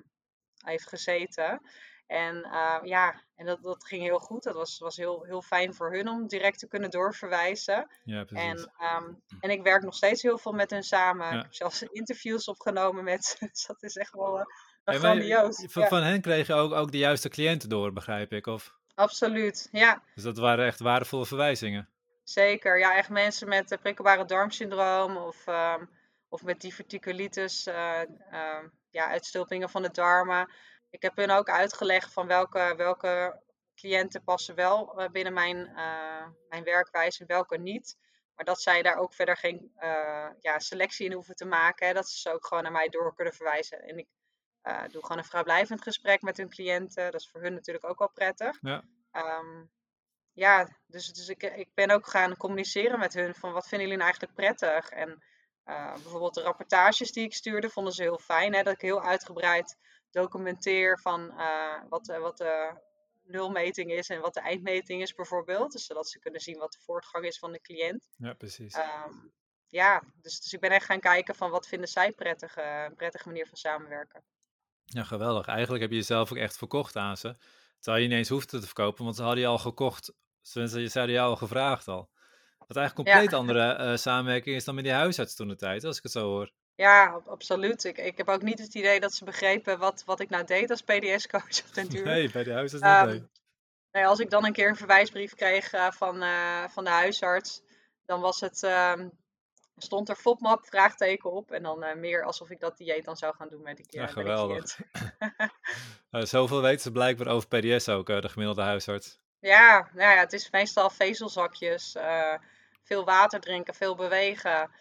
heeft gezeten. En uh, ja, en dat, dat ging heel goed. Dat was, was heel, heel fijn voor hun om direct te kunnen doorverwijzen. Ja, precies. En, um, en ik werk nog steeds heel veel met hen samen. Ja. Ik heb zelfs interviews opgenomen met ze. Dus dat is echt wel, uh, Hey, grandioos. van, van hen kreeg je ook, ook de juiste cliënten door, begrijp ik? Of? Absoluut, ja. Dus dat waren echt waardevolle verwijzingen. Zeker, ja, echt mensen met uh, prikkelbare darmsyndroom of, um, of met diverticulitis, uh, uh, ja, uitstulpingen van de darmen. Ik heb hun ook uitgelegd van welke, welke cliënten passen wel uh, binnen mijn, uh, mijn werkwijze en welke niet. Maar dat zij daar ook verder geen uh, ja, selectie in hoeven te maken. Hè, dat ze ze ook gewoon naar mij door kunnen verwijzen. En ik doe gewoon een vrijblijvend gesprek met hun cliënten. Dat is voor hun natuurlijk ook wel prettig. Ja. Um, ja, dus, dus ik, ik ben ook gaan communiceren met hun van wat vinden jullie nou eigenlijk prettig. En bijvoorbeeld de rapportages die ik stuurde vonden ze heel fijn. Hè, dat ik heel uitgebreid documenteer van wat, wat de nulmeting is en wat de eindmeting is bijvoorbeeld. Dus zodat ze kunnen zien wat de voortgang is van de cliënt. Ja, precies. Um, ja, dus, dus ik ben echt gaan kijken van wat vinden zij prettig, een prettige manier van samenwerken. Ja, geweldig. Eigenlijk heb je jezelf ook echt verkocht aan ze. Terwijl je niet eens hoefde te verkopen, want ze hadden je al gekocht. Ze hadden jou al gevraagd al. Wat eigenlijk compleet ja. andere uh, samenwerking is dan met die huisarts toen de tijd, als ik het zo hoor. Ja, absoluut. Ik, ik heb ook niet het idee dat ze begrepen wat, wat ik nou deed als PDS-coach op den duur. Nee, bij de huisarts niet. Um, nee. nee. als ik dan een keer een verwijsbrief kreeg uh, van, uh, van de huisarts, dan was het, um, stond er FODMAP, vraagteken op. En dan uh, meer alsof ik dat dieet dan zou gaan doen met die keer. Ja, geweldig. zoveel weten ze blijkbaar over PDS ook, de gemiddelde huisarts. Ja, nou ja, het is meestal vezelzakjes, veel water drinken, veel bewegen.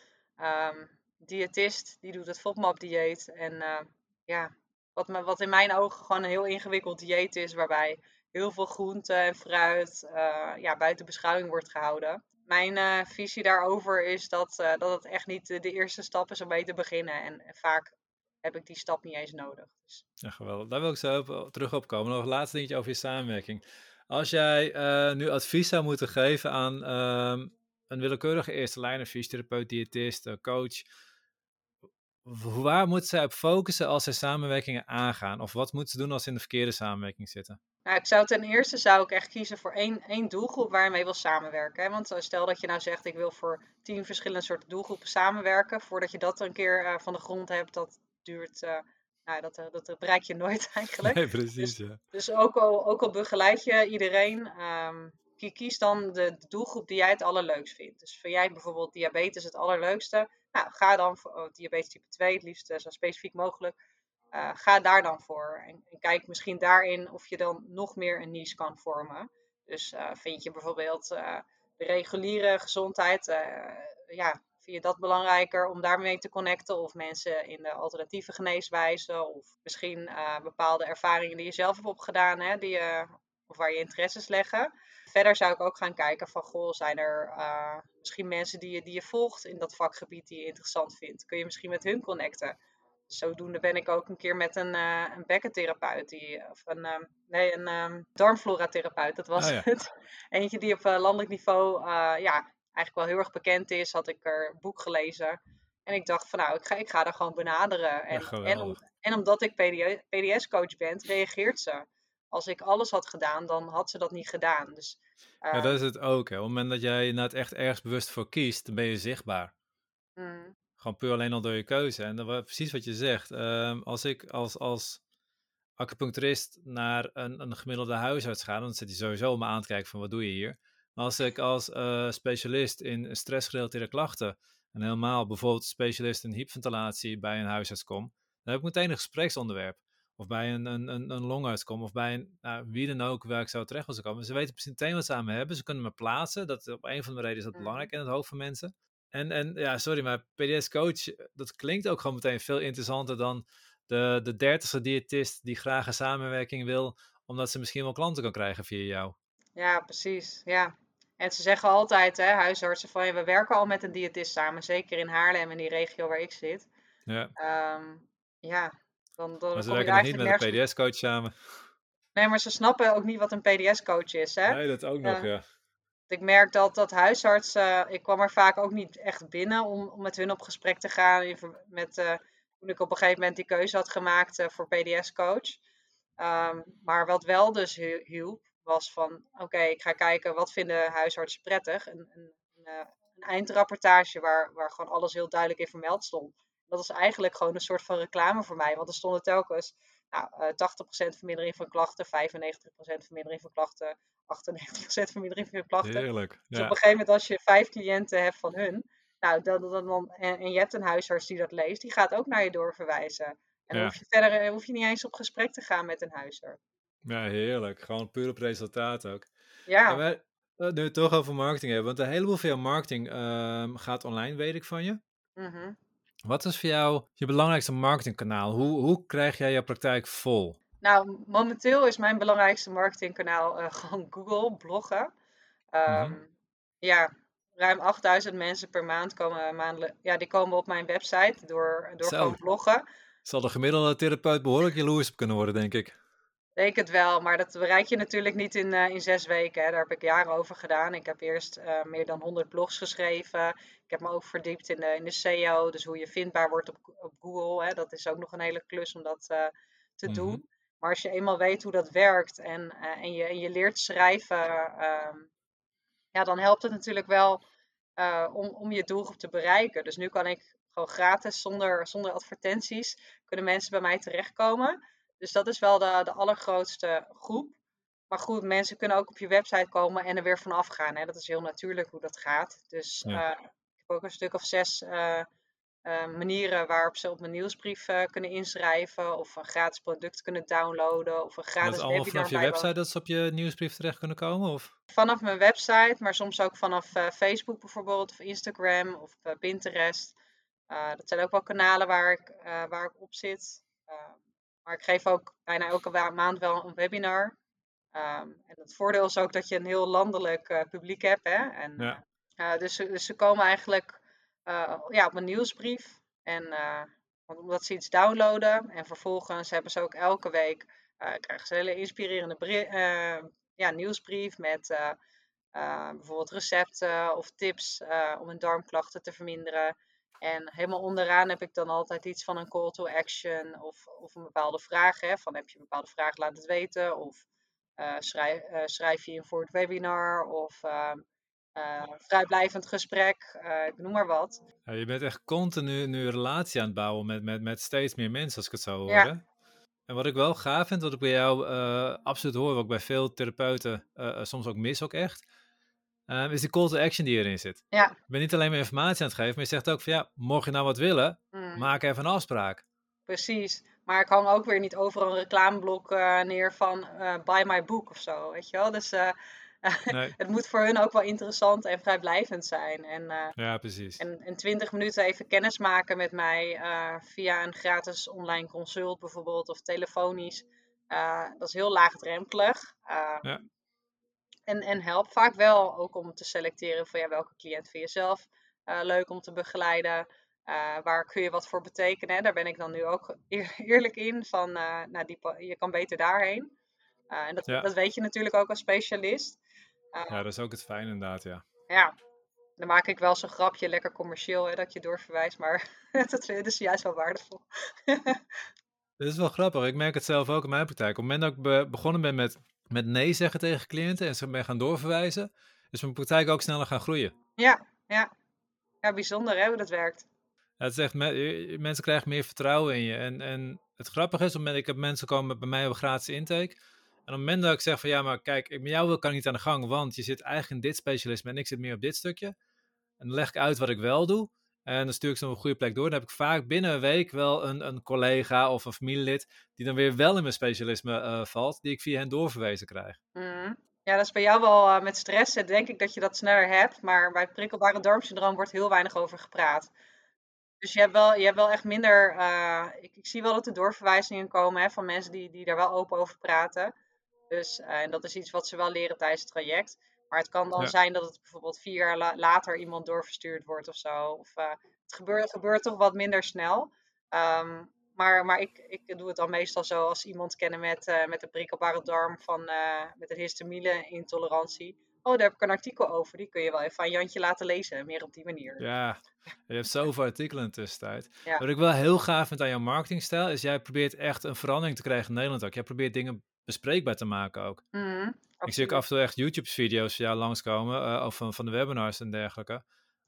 Um, diëtist, die doet het FODMAP-dieet. En uh, ja, wat, me, wat in mijn ogen gewoon een heel ingewikkeld dieet is, waarbij heel veel groente en fruit uh, ja, buiten beschouwing wordt gehouden. Mijn visie daarover is dat, dat het echt niet de, eerste stap is om mee te beginnen. En, en, vaak heb ik die stap niet eens nodig. Dus. Ja, geweldig. Daar wil ik zo op, terug op komen. Nog een laatste dingetje over je samenwerking. Als jij nu advies zou moeten geven aan ehm, een willekeurige eerste lijn, fysiotherapeut, diëtist, coach waar moeten zij op focussen als zij samenwerkingen aangaan? Of wat moeten ze doen als ze in de verkeerde samenwerking zitten? Nou, ik zou ten eerste zou ik echt kiezen voor één, één doelgroep waar je mee wil samenwerken. Hè? Want eh, stel dat je nou zegt, ik wil voor tien verschillende soorten doelgroepen samenwerken. Voordat je dat een keer van de grond hebt, dat duurt, uh, nou, dat, dat bereik je nooit eigenlijk. Nee, precies, dus, ja. Dus ook al, ook al begeleid je iedereen, um, kies dan de, de doelgroep die jij het allerleukst vindt. Dus vind jij bijvoorbeeld diabetes het allerleukste? Nou, ga dan voor oh, diabetes type 2, het liefst zo specifiek mogelijk. Uh, ga daar dan voor. En, en, kijk misschien daarin of je dan nog meer een niche kan vormen. Dus uh, vind je bijvoorbeeld uh, de reguliere gezondheid, ja, vind je dat belangrijker om daarmee te connecten? Of mensen in de alternatieve geneeswijze, of misschien bepaalde ervaringen die je zelf hebt opgedaan, hè, die, of waar je interesses leggen verder zou ik ook gaan kijken van, goh, zijn er uh, misschien mensen die je, die je volgt in dat vakgebied die je interessant vindt? Kun je misschien met hun connecten? Zodoende ben ik ook een keer met een, uh, een bekkentherapeut, die, of een, um, nee, een um, darmflora-therapeut, dat was Oh, ja. het. Eentje die op uh, landelijk niveau, ja, eigenlijk wel heel erg bekend is, had ik er een boek gelezen. En ik dacht van nou, ik ga, ik ga haar gewoon benaderen. En, en, om, en omdat ik PDS-coach ben, reageert ze als ik alles had gedaan, dan had ze dat niet gedaan. Dus, Ja, dat is het ook. Hè. Op het moment dat jij inderdaad echt ergens bewust voor kiest, dan ben je zichtbaar. mm, Gewoon puur alleen al door je keuze. En dat was precies wat je zegt. Ehm, als ik als, als acupuncturist naar een, een gemiddelde huisarts ga, dan zit hij sowieso me aan te kijken van wat doe je hier. Als ik als eh, specialist in stressgerelateerde klachten en helemaal bijvoorbeeld specialist in hyperventilatie bij een huisarts kom, dan heb ik meteen een gespreksonderwerp. Of bij een, een, een, een longarts kom, of bij een, nou, wie dan ook waar ik zou terecht wil komen. Ze weten precies meteen wat ze aan me hebben. Ze kunnen me plaatsen. Dat, op een van de redenen is dat Mhm. belangrijk in het hoofd van mensen. En, en ja, sorry, maar PDS-coach, dat klinkt ook gewoon meteen veel interessanter dan de, de dertigste diëtist die graag een samenwerking wil, omdat ze misschien wel klanten kan krijgen via jou. ja, precies. Ja. En ze zeggen altijd, hè, huisartsen, van ja, we werken al met een diëtist samen. Zeker in Haarlem, in die regio waar ik zit. Ja, Ehm, ja, dan, dan maar ze werken nog niet met een. PDS-coach samen. Nee, maar ze snappen ook niet wat een PDS-coach is, hè? Nee, dat ook nog, ja. Ik merk dat, dat huisartsen, ik kwam er vaak ook niet echt binnen om, om met hun op gesprek te gaan. in Met, eh, toen ik op een gegeven moment die keuze had gemaakt eh, voor PDS-coach. Ehm, maar wat wel dus hi- hielp, was van oké, ik ga kijken wat vinden huisartsen prettig. Een, een, een, eh, een eindrapportage waar, waar gewoon alles heel duidelijk in vermeld stond. Dat was eigenlijk gewoon een soort van reclame voor mij. Want er stonden telkens nou, uh, 80% vermindering van klachten, 95% vermindering van klachten, 98% vermindering van klachten. Heerlijk. Dus op een gegeven moment als je vijf cliënten hebt van hun, nou, dan, dan, dan, en, en je hebt een huisarts die dat leest, die gaat ook naar je doorverwijzen. En dan Ja. hoef je verder eh, hoef je niet eens op gesprek te gaan met een huisarts. Ja, heerlijk. Gewoon puur op resultaat ook. Ja, En wij, eh, nu het toch over marketing hebben, want een heleboel van jouw marketing ehm, gaat online, weet ik van je. mhm. Wat is voor jou je belangrijkste marketingkanaal? Hoe, hoe krijg jij je praktijk vol? Nou, momenteel is mijn belangrijkste marketingkanaal eh, gewoon Google, bloggen. Ehm, Mhm. Ja, ruim 8000 mensen per maand komen, maandelijk, ja, die komen op mijn website door, door Zo. gewoon bloggen. Zal de gemiddelde therapeut behoorlijk jaloers op kunnen worden, denk ik. Denk het wel, maar dat bereik je natuurlijk niet in, eh, in zes weken. Hè. Daar heb ik jaren over gedaan. Ik heb eerst eh, meer dan 100 blogs geschreven. Ik heb me ook verdiept in de, in de SEO, dus hoe je vindbaar wordt op, op Google. Hè. Dat is ook nog een hele klus om dat eh, te Mhm. doen. Maar als je eenmaal weet hoe dat werkt en, en, je, en je leert schrijven, ehm, ja, dan helpt het natuurlijk wel om, om je doelgroep te bereiken. Dus nu kan ik gewoon gratis, zonder, zonder advertenties, kunnen mensen bij mij terechtkomen. Dus dat is wel de, de allergrootste groep. Maar goed, mensen kunnen ook op je website komen en er weer vanaf gaan. Hè? Dat is heel natuurlijk hoe dat gaat. Dus Ja. eh, ik heb ook een stuk of zes eh, eh, manieren waarop ze op mijn nieuwsbrief kunnen inschrijven. Of een gratis product kunnen downloaden. Of een gratis is allemaal webinar vanaf je website dat ze op je nieuwsbrief terecht kunnen komen? Of? Vanaf mijn website, maar soms ook vanaf Facebook bijvoorbeeld, of Instagram of Pinterest. Dat zijn ook wel kanalen waar ik, waar ik op zit. Eh, maar ik geef ook bijna elke maand wel een webinar. Ehm, en het voordeel is ook dat je een heel landelijk eh, publiek hebt. Hè? En, Ja. eh, dus, ze- dus ze komen eigenlijk eh, ja, op mijn nieuwsbrief. En eh, omdat ze iets downloaden en vervolgens hebben ze ook elke week eh, krijgen ze een hele inspirerende eh, ja, nieuwsbrief met eh, eh, bijvoorbeeld recepten of tips eh, om hun darmklachten te verminderen. En helemaal onderaan heb ik dan altijd iets van een call to action of, of een bepaalde vraag. Hè, van heb je een bepaalde vraag, laat het weten. Of eh, schrijf, eh, schrijf je in voor het webinar. Of eh, eh, vrijblijvend gesprek, ik noem maar wat. Ja, je bent echt continu nu een relatie aan het bouwen met, met, met steeds meer mensen, als ik het zo hoor. Ja. En wat ik wel gaaf vind, wat ik bij jou absoluut hoor, wat ik bij veel therapeuten soms ook mis ook echt, eh, is die call to action die erin zit. Ja. Je bent niet alleen maar informatie aan het geven, maar je zegt ook van ja, mocht je nou wat willen, Mm. maak even een afspraak. Precies. Maar ik hang ook weer niet overal een reclameblok eh, neer van eh, buy my book of zo, weet je wel. Dus eh, Nee, het moet voor hun ook wel interessant en vrijblijvend zijn. En, ja, precies. en, en 20 minuten even kennis maken met mij via een gratis online consult bijvoorbeeld of telefonisch. dat is heel laagdrempelig. Eh, Ja. En, en helpt vaak wel ook om te selecteren van ja, welke cliënt vind je zelf eh, leuk om te begeleiden. Eh, waar kun je wat voor betekenen? Daar ben ik dan nu ook eer- eerlijk in. Van, eh, nou, die, je kan beter daarheen. En dat, Ja. dat weet je natuurlijk ook als specialist. Ja, dat is ook het fijn inderdaad, ja. ja, dan maak ik wel zo'n grapje, lekker commercieel, hè, dat je doorverwijs. Maar dat is juist wel waardevol. Dit is wel grappig. Ik merk het zelf ook in mijn praktijk. Op het moment dat ik be- begonnen ben met, met nee zeggen tegen cliënten en ze ben gaan doorverwijzen, is mijn praktijk ook sneller gaan groeien. ja, ja. Ja, bijzonder hè, hoe dat werkt. Ja, het is echt, me- je- mensen krijgen meer vertrouwen in je. En, en het grappige is, op ik heb mensen komen bij mij op een gratis intake. En op het moment dat ik zeg van ja, maar kijk, ik met jou wil, kan ik niet aan de gang, want je zit eigenlijk in dit specialisme en ik zit meer op dit stukje. En dan leg ik uit wat ik wel doe. En dan stuur ik ze op een goede plek door. Dan heb ik vaak binnen een week wel een, een collega of een familielid die dan weer wel in mijn specialisme eh, valt, die ik via hen doorverwezen krijg. Mhm. Ja, dat is bij jou wel eh, met stress. eh, Denk ik dat je dat sneller hebt. Maar bij prikkelbare darmsyndroom wordt heel weinig over gepraat. Dus je hebt wel, je hebt wel echt minder. ik, ik zie wel dat er doorverwijzingen komen hè, van mensen die, die daar wel open over praten. Dus, en dat is iets wat ze wel leren tijdens het traject. Maar het kan dan Ja. zijn dat het bijvoorbeeld vier jaar la- later iemand doorverstuurd wordt of zo. Of, eh, het gebeurt, gebeurt toch wat minder snel. Ehm, maar maar ik, ik doe het dan meestal zo als iemand kennen met, eh, met een prikkelbare darm van, eh, met een histamine intolerantie. Oh, daar heb ik een artikel over. Die kun je wel even aan Jantje laten lezen. Meer op die manier. Ja, je hebt zoveel artikelen in de tussentijd. Ja. Wat ik wel heel gaaf vind aan jouw marketingstijl, is jij probeert echt een verandering te krijgen in Nederland ook. Jij probeert dingen bespreekbaar te maken ook. Mhm, Ik zie ook af en toe echt YouTube-video's van jou langskomen, eh, of van, van de webinars en dergelijke.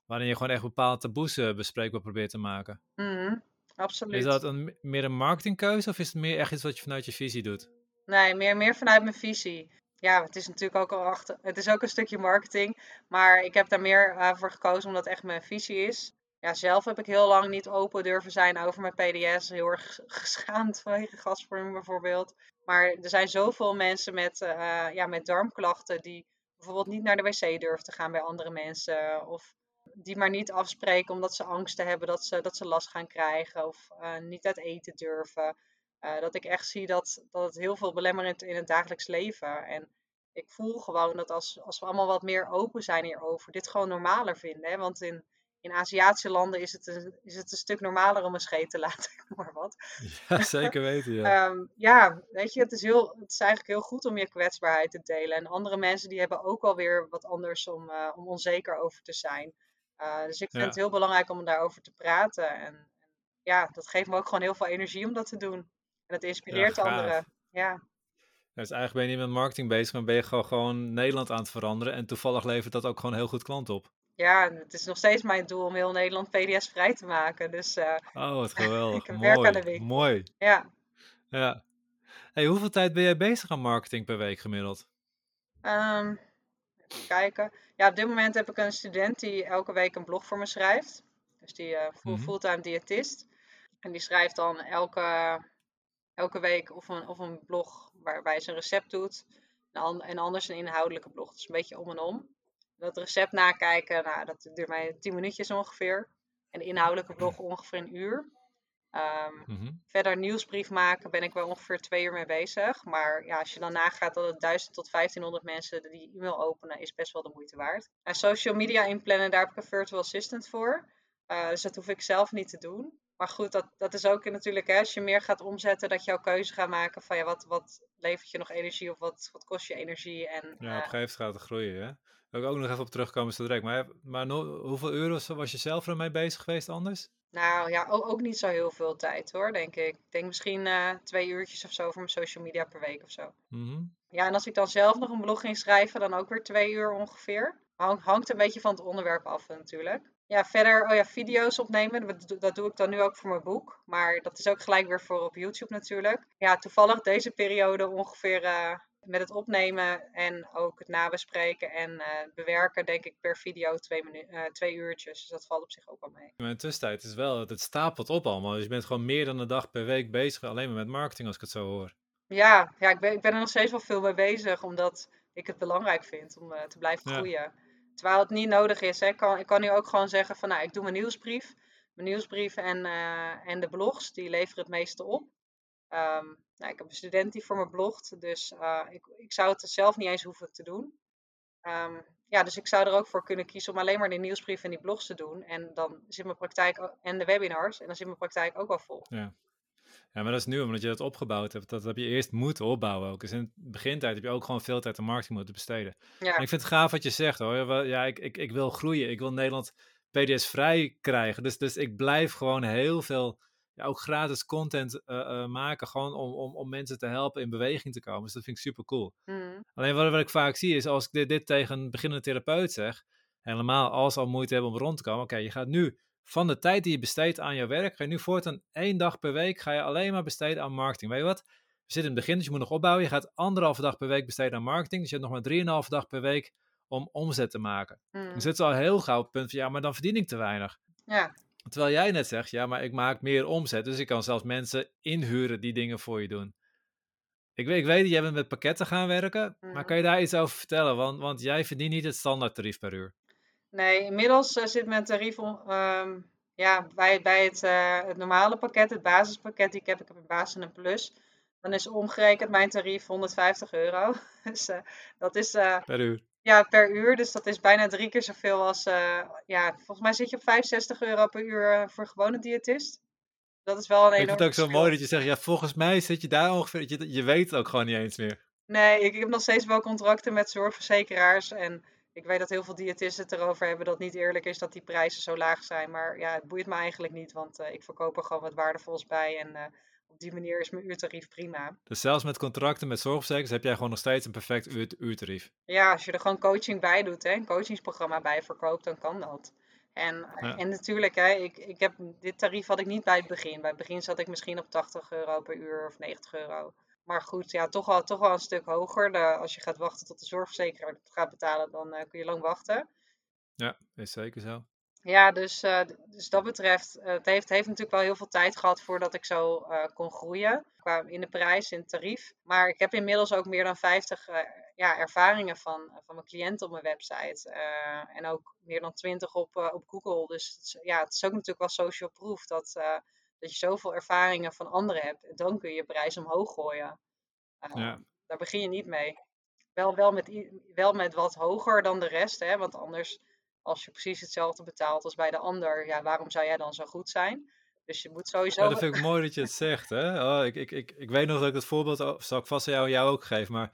Waarin je gewoon echt bepaalde taboes eh, bespreekbaar probeert te maken. Mhm. absoluut. Is dat een, meer een marketingkeuze of is het meer echt iets wat je vanuit je visie doet? Nee, meer, meer vanuit mijn visie. Ja, het is natuurlijk ook al achter. Het is ook een stukje marketing. Maar ik heb daar meer uh, voor gekozen omdat het echt mijn visie is. Ja, zelf heb ik heel lang niet open durven zijn over mijn PDS. Heel erg geschaamd vanwege gasvorming bijvoorbeeld. Maar er zijn zoveel mensen met, uh, ja, met darmklachten die bijvoorbeeld niet naar de wc durven te gaan bij andere mensen. Of die maar niet afspreken omdat ze angsten hebben dat ze, dat ze last gaan krijgen. Of uh, niet uit eten durven. Uh, dat ik echt zie dat, dat het heel veel belemmert in het dagelijks leven. En ik voel gewoon dat als, als we allemaal wat meer open zijn hierover, dit gewoon normaler vinden. Hè? Want in, in Aziatische landen is het, een, is het een stuk normaler om een scheet te laten, maar wat. Ja, zeker weten, ja. um, ja, weet je, het is, heel, het is eigenlijk heel goed om je kwetsbaarheid te delen. En andere mensen die hebben ook wel weer wat anders om, uh, om onzeker over te zijn. Uh, dus ik vind ja. het heel belangrijk om daarover te praten. En, en, ja, dat geeft me ook gewoon heel veel energie om dat te doen. En het inspireert ja, anderen. Ja. Dus eigenlijk ben je niet met marketing bezig, maar ben je gewoon, gewoon Nederland aan het veranderen. En toevallig levert dat ook gewoon heel goed klant op. Ja, het is nog steeds mijn doel om heel Nederland PDS vrij te maken. Dus, uh, oh, wat geweldig. ik mooi, werk aan de winkel. Mooi. Ja. ja. Hey, hoeveel tijd ben jij bezig aan marketing per week gemiddeld? Um, even kijken. Ja, op dit moment heb ik een student die elke week een blog voor me schrijft. Dus die uh, full, Mhm. fulltime diëtist. En die schrijft dan elke, elke week of een, of een blog waarbij ze een recept doet. En anders een inhoudelijke blog. Dus een beetje om en om. Dat recept nakijken, nou, dat duurt mij 10 minuutjes ongeveer. En de inhoudelijke blog ongeveer een uur. Mhm. verder nieuwsbrief maken ben ik wel ongeveer twee uur mee bezig. Maar ja, als je dan nagaat dat het 1000 tot 1500 mensen die e-mail openen, is best wel de moeite waard. En social media inplannen, daar heb ik een virtual assistant voor. Uh, dus dat hoef ik zelf niet te doen. Maar goed, dat, dat is ook natuurlijk, hè, als je meer gaat omzetten, dat je jouw keuze gaat maken van ja, wat, wat levert je nog energie of wat, wat kost je energie. En, Ja, op een gegeven moment gaat het groeien, hè? Wil ik ook nog even op terugkomen zo direct. Maar, maar no, hoeveel euro's was je zelf ermee bezig geweest anders? Nou ja, ook, ook, niet zo heel veel tijd hoor, denk ik. Ik denk misschien uh, twee uurtjes of zo voor mijn social media per week of zo. Mm -hmm. Ja, en als ik dan zelf nog een blog ging schrijven, dan ook weer twee uur ongeveer. Hang, hangt een beetje van het onderwerp af natuurlijk. Ja, verder, oh ja, video's opnemen, dat, dat doe ik dan nu ook voor mijn boek. Maar dat is ook gelijk weer voor op YouTube natuurlijk. Ja, toevallig deze periode ongeveer uh, met het opnemen en ook het nabespreken en uh, bewerken, denk ik per video twee, uh, twee uurtjes. Dus dat valt op zich ook wel mee. In tussentijd is wel, het stapelt op allemaal. Dus je bent gewoon meer dan een dag per week bezig, alleen maar met marketing als ik het zo hoor. Ja, ja ik, ben, ik ben er nog steeds wel veel mee bezig, omdat ik het belangrijk vind om uh, te blijven groeien. Terwijl het niet nodig is. Hè. Ik, kan, ik kan nu ook gewoon zeggen van, nou, ik doe mijn nieuwsbrief. Mijn nieuwsbrief en, en de blogs, die leveren het meeste op. Um, nou, ik heb een student die voor me blogt, dus uh, ik, ik zou het zelf niet eens hoeven te doen. Um, ja, dus ik zou er ook voor kunnen kiezen om alleen maar de nieuwsbrief en die blogs te doen. En dan zit mijn praktijk en de webinars, en dan zit mijn praktijk ook wel vol. Ja. Ja, maar dat is nu omdat je dat opgebouwd hebt. Dat heb je eerst moeten opbouwen ook. Dus in het begintijd heb je ook gewoon veel tijd aan marketing moeten besteden. Ja. En ik vind het gaaf wat je zegt hoor. Ja, ik, ik, ik wil groeien. Ik wil Nederland PDS vrij krijgen. Dus, dus ik blijf gewoon heel veel, ja, ook gratis content uh, uh, maken. Gewoon om, om, om mensen te helpen in beweging te komen. Dus dat vind ik super cool. Mm. Alleen wat, wat ik vaak zie is als ik dit, dit tegen een beginnende therapeut zeg. Helemaal als ze al moeite hebben om rond te komen. Oké, okay, je gaat nu van de tijd die je besteedt aan jouw werk, ga je nu voortaan één dag per week ga je alleen maar besteden aan marketing. Weet je wat? We zitten in het begin, dus je moet nog opbouwen. Je gaat anderhalve dag per week besteden aan marketing. Dus je hebt nog maar drieënhalve dag per week om omzet te maken. Mm. Dan zit ze al heel gauw het punt van, ja, maar dan verdien ik te weinig. Ja. Terwijl jij net zegt, ja, maar ik maak meer omzet. Dus ik kan zelfs mensen inhuren die dingen voor je doen. Ik weet, ik weet dat jij bent met pakketten gaan werken, Mm. maar kan je daar iets over vertellen? Want, want jij verdient niet het standaard tarief per uur. Nee, inmiddels uh, zit mijn tarief um, ja, bij, bij het, uh, het, normale pakket, het basispakket die ik heb, ik heb een basis en een plus. Dan is omgerekend mijn tarief 150 euro. dus uh, dat is... per uur? Ja, per uur. Dus dat is bijna drie keer zoveel als... uh, ja, volgens mij zit je op 65 euro per uur voor een gewone diëtist. Dat is wel een Ik enorm vind het ook zo verschil. mooi dat je zegt, ja, volgens mij zit je daar ongeveer... Je, je weet het ook gewoon niet eens meer. Nee, ik, ik heb nog steeds wel contracten met zorgverzekeraars en... Ik weet dat heel veel diëtisten het erover hebben dat het niet eerlijk is dat die prijzen zo laag zijn. Maar ja, het boeit me eigenlijk niet, want uh, ik verkoop er gewoon wat waardevols bij. En op die manier is mijn uurtarief prima. Dus zelfs met contracten met zorgverzekers heb jij gewoon nog steeds een perfect uur uurtarief? Ja, als je er gewoon coaching bij doet, hè, een coachingsprogramma bij verkoopt, dan kan dat. En, Ja. en natuurlijk, hè, ik, ik heb, dit tarief had ik niet bij het begin. Bij het begin zat ik misschien op 80 euro per uur of 90 euro. Maar goed, ja, toch wel, toch wel een stuk hoger. De, als je gaat wachten tot de zorgverzekeraar gaat betalen, dan eh, kun je lang wachten. Ja, is zeker zo. Ja, dus, eh, dus dat betreft, eh, het heeft, heeft natuurlijk wel heel veel tijd gehad voordat ik zo eh, kon groeien. Qua in de prijs, in het tarief. Maar ik heb inmiddels ook meer dan 50 eh, ja, ervaringen van, van mijn cliënten op mijn website. En ook meer dan 20 op, op Google. Dus het is, ja, het is ook natuurlijk wel social proof dat, dat je zoveel ervaringen van anderen hebt. En dan kun je je prijs omhoog gooien. Ja. Daar begin je niet mee. Wel, wel, met, wel met wat hoger dan de rest, hè? want anders als je precies hetzelfde betaalt als bij de ander, ja, waarom zou jij dan zo goed zijn? Dus je moet sowieso. Ja, dat vind ik mooi dat je het zegt. Hè? Oh, ik, ik, ik, ik weet nog dat ik het voorbeeld, al- zal ik vast aan jou, jou ook geven, maar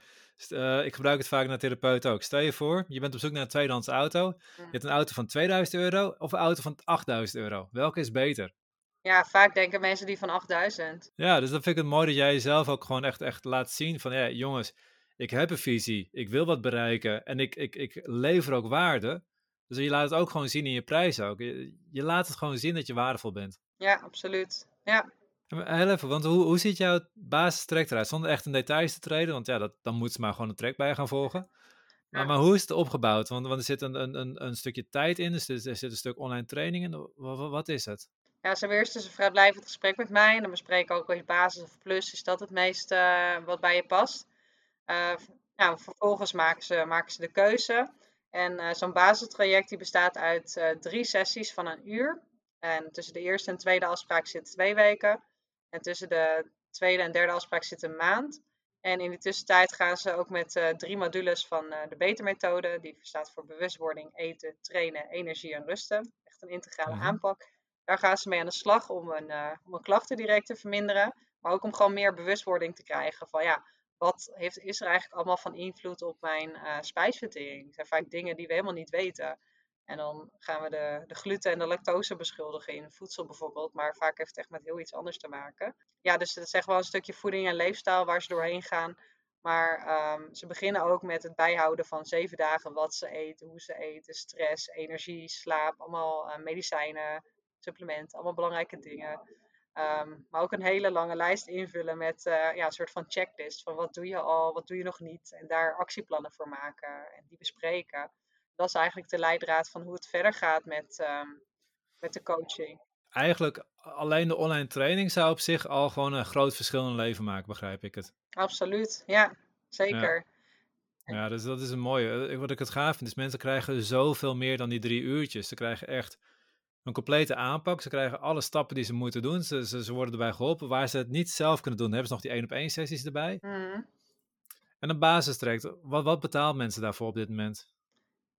eh, ik gebruik het vaak naar therapeut ook. Stel je voor, je bent op zoek naar een tweedehands auto. Je hebt een auto van 2000 euro of een auto van 8000 euro. Welke is beter? Ja, vaak denken mensen die van 8000. Ja, dus dat vind ik het mooi dat jij jezelf ook gewoon echt, echt laat zien van, ja, jongens, ik heb een visie, ik wil wat bereiken en ik, ik, ik lever ook waarde. Dus je laat het ook gewoon zien in je prijs ook. Je, je laat het gewoon zien dat je waardevol bent. Ja, absoluut. Ja. Heel even, want hoe, hoe ziet jouw basistrek eruit? Zonder echt in details te treden, want ja, dat, dan moet ze maar gewoon een trek bij gaan volgen. Maar, Ja. maar hoe is het opgebouwd? Want, want er zit een, een, een, stukje tijd in, dus er, zit een stuk online training in. Wat, wat, is het? Ja, ze hebben eerst dus een vrijblijvend gesprek met mij. En dan bespreken we ook je basis of plus. Is dat het meest eh, wat bij je past? Eh, nou, vervolgens maken ze, maken ze de keuze. En eh, zo'n basistraject die bestaat uit eh, drie sessies van een uur. En tussen de eerste en tweede afspraak zitten twee weken. En tussen de tweede en derde afspraak zit een maand. En in die tussentijd gaan ze ook met eh, drie modules van de Beter-methode. Die staat voor bewustwording, eten, trainen, energie en rusten. Echt een integrale Mhm. aanpak. Daar gaan ze mee aan de slag om een, eh, om een klachten direct te verminderen. Maar ook om gewoon meer bewustwording te krijgen van ja, wat heeft, is er eigenlijk allemaal van invloed op mijn eh spijsvertering? Het zijn vaak dingen die we helemaal niet weten. En dan gaan we de, de gluten en de lactose beschuldigen in voedsel bijvoorbeeld. Maar vaak heeft het echt met heel iets anders te maken. Ja, dus het is echt wel een stukje voeding en leefstijl waar ze doorheen gaan. Maar ehm, ze beginnen ook met het bijhouden van zeven dagen wat ze eten, hoe ze eten, stress, energie, slaap, allemaal eh, medicijnen, supplementen, allemaal belangrijke dingen. Ehm, maar ook een hele lange lijst invullen met eh, ja, een soort van checklist van wat doe je al, wat doe je nog niet. En daar actieplannen voor maken en die bespreken. Dat is eigenlijk de leidraad van hoe het verder gaat met, ehm, met de coaching. Eigenlijk alleen de online training zou op zich al gewoon een groot verschil in hun leven maken, begrijp ik het. Absoluut, ja, zeker. Ja, dus dat is een mooie. Eh, Wat ik het gaaf vind, is mensen krijgen zoveel meer dan die drie uurtjes. Ze krijgen echt een complete aanpak. Ze krijgen alle stappen die ze moeten doen. Ze, ze, ze worden erbij geholpen. Waar ze het niet zelf kunnen doen, hebben ze nog die één op één sessies erbij. Mhm. En een basistraject. Wat, wat betaalt mensen daarvoor op dit moment?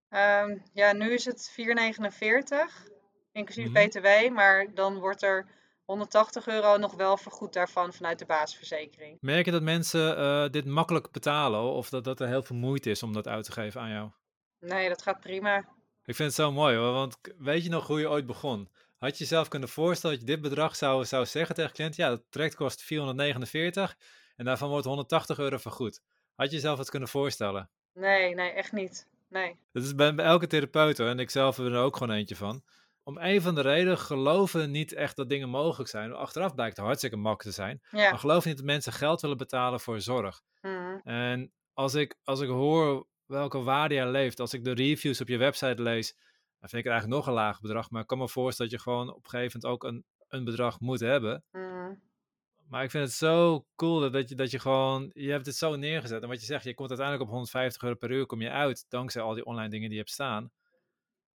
Ehm, ja, nu is het 4,49, inclusief Mhm. BTW, maar dan wordt er 180 euro nog wel vergoed daarvan vanuit de basisverzekering. Merk je dat mensen eh, dit makkelijk betalen? Of dat, dat er heel veel moeite is om dat uit te geven aan jou? Nee, dat gaat prima. Ik vind het zo mooi hoor, want weet je nog hoe je ooit begon? Had je jezelf kunnen voorstellen dat je dit bedrag zou, zou zeggen tegen cliënt? Ja, dat traject kost 449 en daarvan wordt 180 euro vergoed. Had je jezelf het kunnen voorstellen? Nee, nee, echt niet. Nee. Dat is bij, bij elke therapeut hoor, en ik zelf er ook gewoon eentje van. Om een van de redenen geloven niet echt dat dingen mogelijk zijn. Achteraf blijkt het hartstikke makkelijk te zijn. Ja. Maar geloof niet dat mensen geld willen betalen voor zorg. Mhm. En als ik, als ik hoor welke waarde jij leeft, als ik de reviews op je website lees, dan vind ik het eigenlijk nog een laag bedrag. Maar ik kan me voorstellen dat je gewoon op een gegeven moment ook een, een bedrag moet hebben. Mhm. Maar ik vind het zo cool dat- je, dat je gewoon, je hebt het zo neergezet. En wat je zegt, je komt uiteindelijk op 150 euro per uur kom je uit, dankzij al die online dingen die je hebt staan.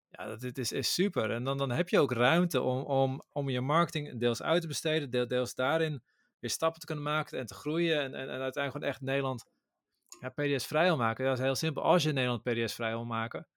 Ja, dat dit is, is super. En dan, dan heb je ook ruimte om, om, om je marketing deels uit te besteden, deel- deels daarin weer stappen te kunnen maken en te groeien. En, en, en uiteindelijk gewoon echt Nederland ja, PDS vrij wil maken. Dat is heel simpel. Als je Nederland PDS vrij wil maken,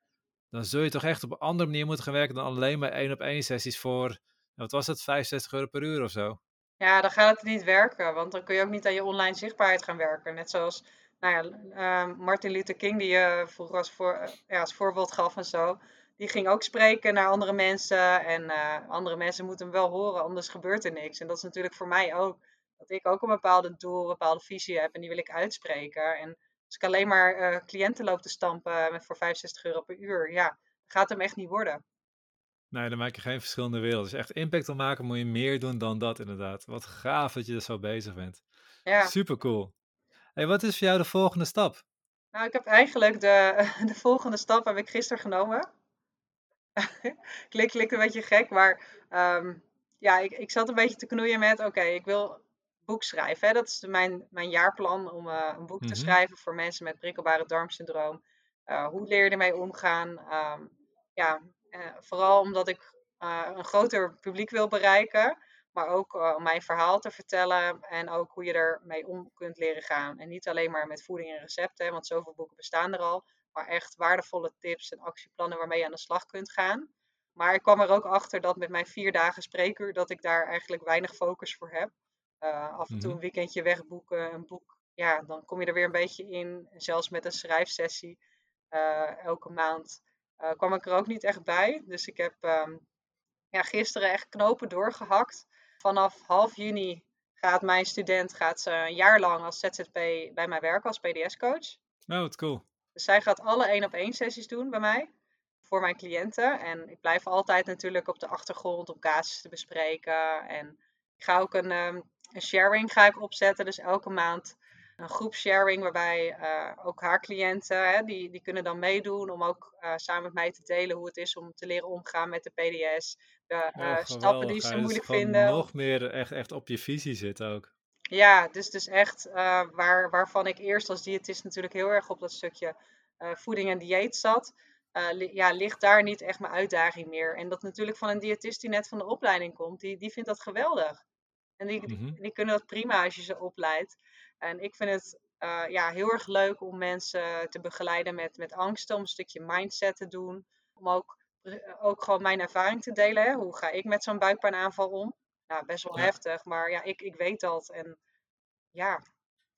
dan zul je toch echt op een andere manier moeten gaan werken dan alleen maar één op één sessies voor, wat was het, 65 euro per uur of zo. Ja, dan gaat het niet werken, want dan kun je ook niet aan je online zichtbaarheid gaan werken. Net zoals nou ja, eh, Martin Luther King, die je vroeger als, voor, eh, ja, als voorbeeld gaf en zo. Die ging ook spreken naar andere mensen en eh, andere mensen moeten hem wel horen, anders gebeurt er niks. En dat is natuurlijk voor mij ook, dat ik ook een bepaalde doel, een bepaalde visie heb en die wil ik uitspreken. En als ik alleen maar eh, cliënten loop te stampen met voor 65 euro per uur, ja, gaat hem echt niet worden. Nee, dan maak je geen verschillende wereld. Dus echt impact wil maken, moet je meer doen dan dat inderdaad. Wat gaaf dat je er zo bezig bent. Ja. Super cool. Hey, wat is voor jou de volgende stap? Nou, ik heb eigenlijk de, de volgende stap heb ik gisteren genomen. klinkt, klinkt een beetje gek, maar ehm, ja, ik, ik zat een beetje te knoeien met, oké, ik wil boek schrijven. Hè? Dat is mijn, mijn jaarplan om uh, een boek te Mhm. schrijven voor mensen met prikkelbare darmsyndroom. Uh, hoe leer je ermee omgaan? Ehm, ja, eh, vooral omdat ik eh, een groter publiek wil bereiken, maar ook eh, om mijn verhaal te vertellen en ook hoe je ermee om kunt leren gaan. En niet alleen maar met voeding en recepten, hè, want zoveel boeken bestaan er al, maar echt waardevolle tips en actieplannen waarmee je aan de slag kunt gaan. Maar ik kwam er ook achter dat met mijn vier dagen spreekuur, dat ik daar eigenlijk weinig focus voor heb. Uh, af en toe Mhm. een weekendje wegboeken, een boek. Ja, dan kom je er weer een beetje in. Zelfs met een schrijfsessie uh, elke maand uh, kwam ik er ook niet echt bij. Dus ik heb um, ja, gisteren echt knopen doorgehakt. Vanaf half juni gaat mijn student gaat ze een jaar lang als ZZP bij mij werken als PDS-coach. Oh, wat cool. Dus zij gaat alle één op één sessies doen bij mij voor mijn cliënten. En ik blijf altijd natuurlijk op de achtergrond om casus te bespreken. En ik ga ook een, um, een sharing ga ik opzetten. Dus elke maand een groep sharing waarbij uh, ook haar cliënten, hè, die, die kunnen dan meedoen om ook uh, samen met mij te delen hoe het is om te leren omgaan met de PDS. De uh, oh, stappen die ze dus moeilijk vinden. nog meer echt, echt op je visie zit ook. Ja, dus, dus echt waar, waarvan ik eerst als diëtist natuurlijk heel erg op dat stukje voeding en dieet zat. Li ja, ligt daar niet echt mijn uitdaging meer. En dat natuurlijk van een diëtist die net van de opleiding komt, die, die vindt dat geweldig. En die, die, die kunnen dat prima als je ze opleidt. En ik vind het uh, ja, heel erg leuk om mensen te begeleiden met, met angsten, om een stukje mindset te doen. Om ook, ook gewoon mijn ervaring te delen. Hè? Hoe ga ik met zo'n buikpijnaanval om? Nou, best wel Ja. heftig, maar ja, ik, ik weet dat. En ja,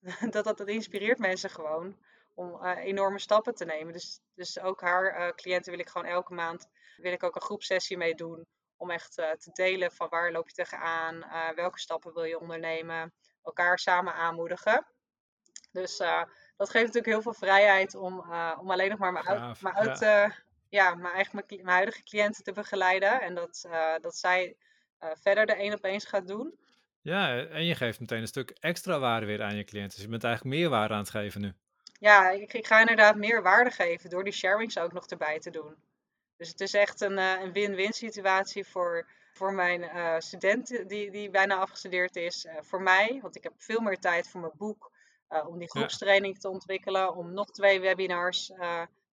dat, dat, dat inspireert mensen gewoon om uh, enorme stappen te nemen. Dus, dus ook haar uh, cliënten wil ik gewoon elke maand wil ik ook een groepsessie mee doen. Om echt uh, te delen van waar loop je tegenaan, welke stappen wil je ondernemen. Elkaar samen aanmoedigen. Dus dat geeft natuurlijk heel veel vrijheid om, om alleen nog maar mijn, uit, mijn, uit, ja. ja. mijn, eigen, mijn, mijn, huidige cliënten te begeleiden. En dat, dat zij verder de één op eens gaat doen. Ja, en je geeft meteen een stuk extra waarde weer aan je cliënten. Dus je bent eigenlijk meer waarde aan het geven nu. Ja, ik, ik ga inderdaad meer waarde geven door die sharings ook nog erbij te doen. Dus het is echt een, uh, een win-win situatie voor, voor mijn uh, student die, die bijna afgestudeerd is. Uh, voor mij, want ik heb veel meer tijd voor mijn boek. om die groepstraining ja. te ontwikkelen. Om nog twee webinars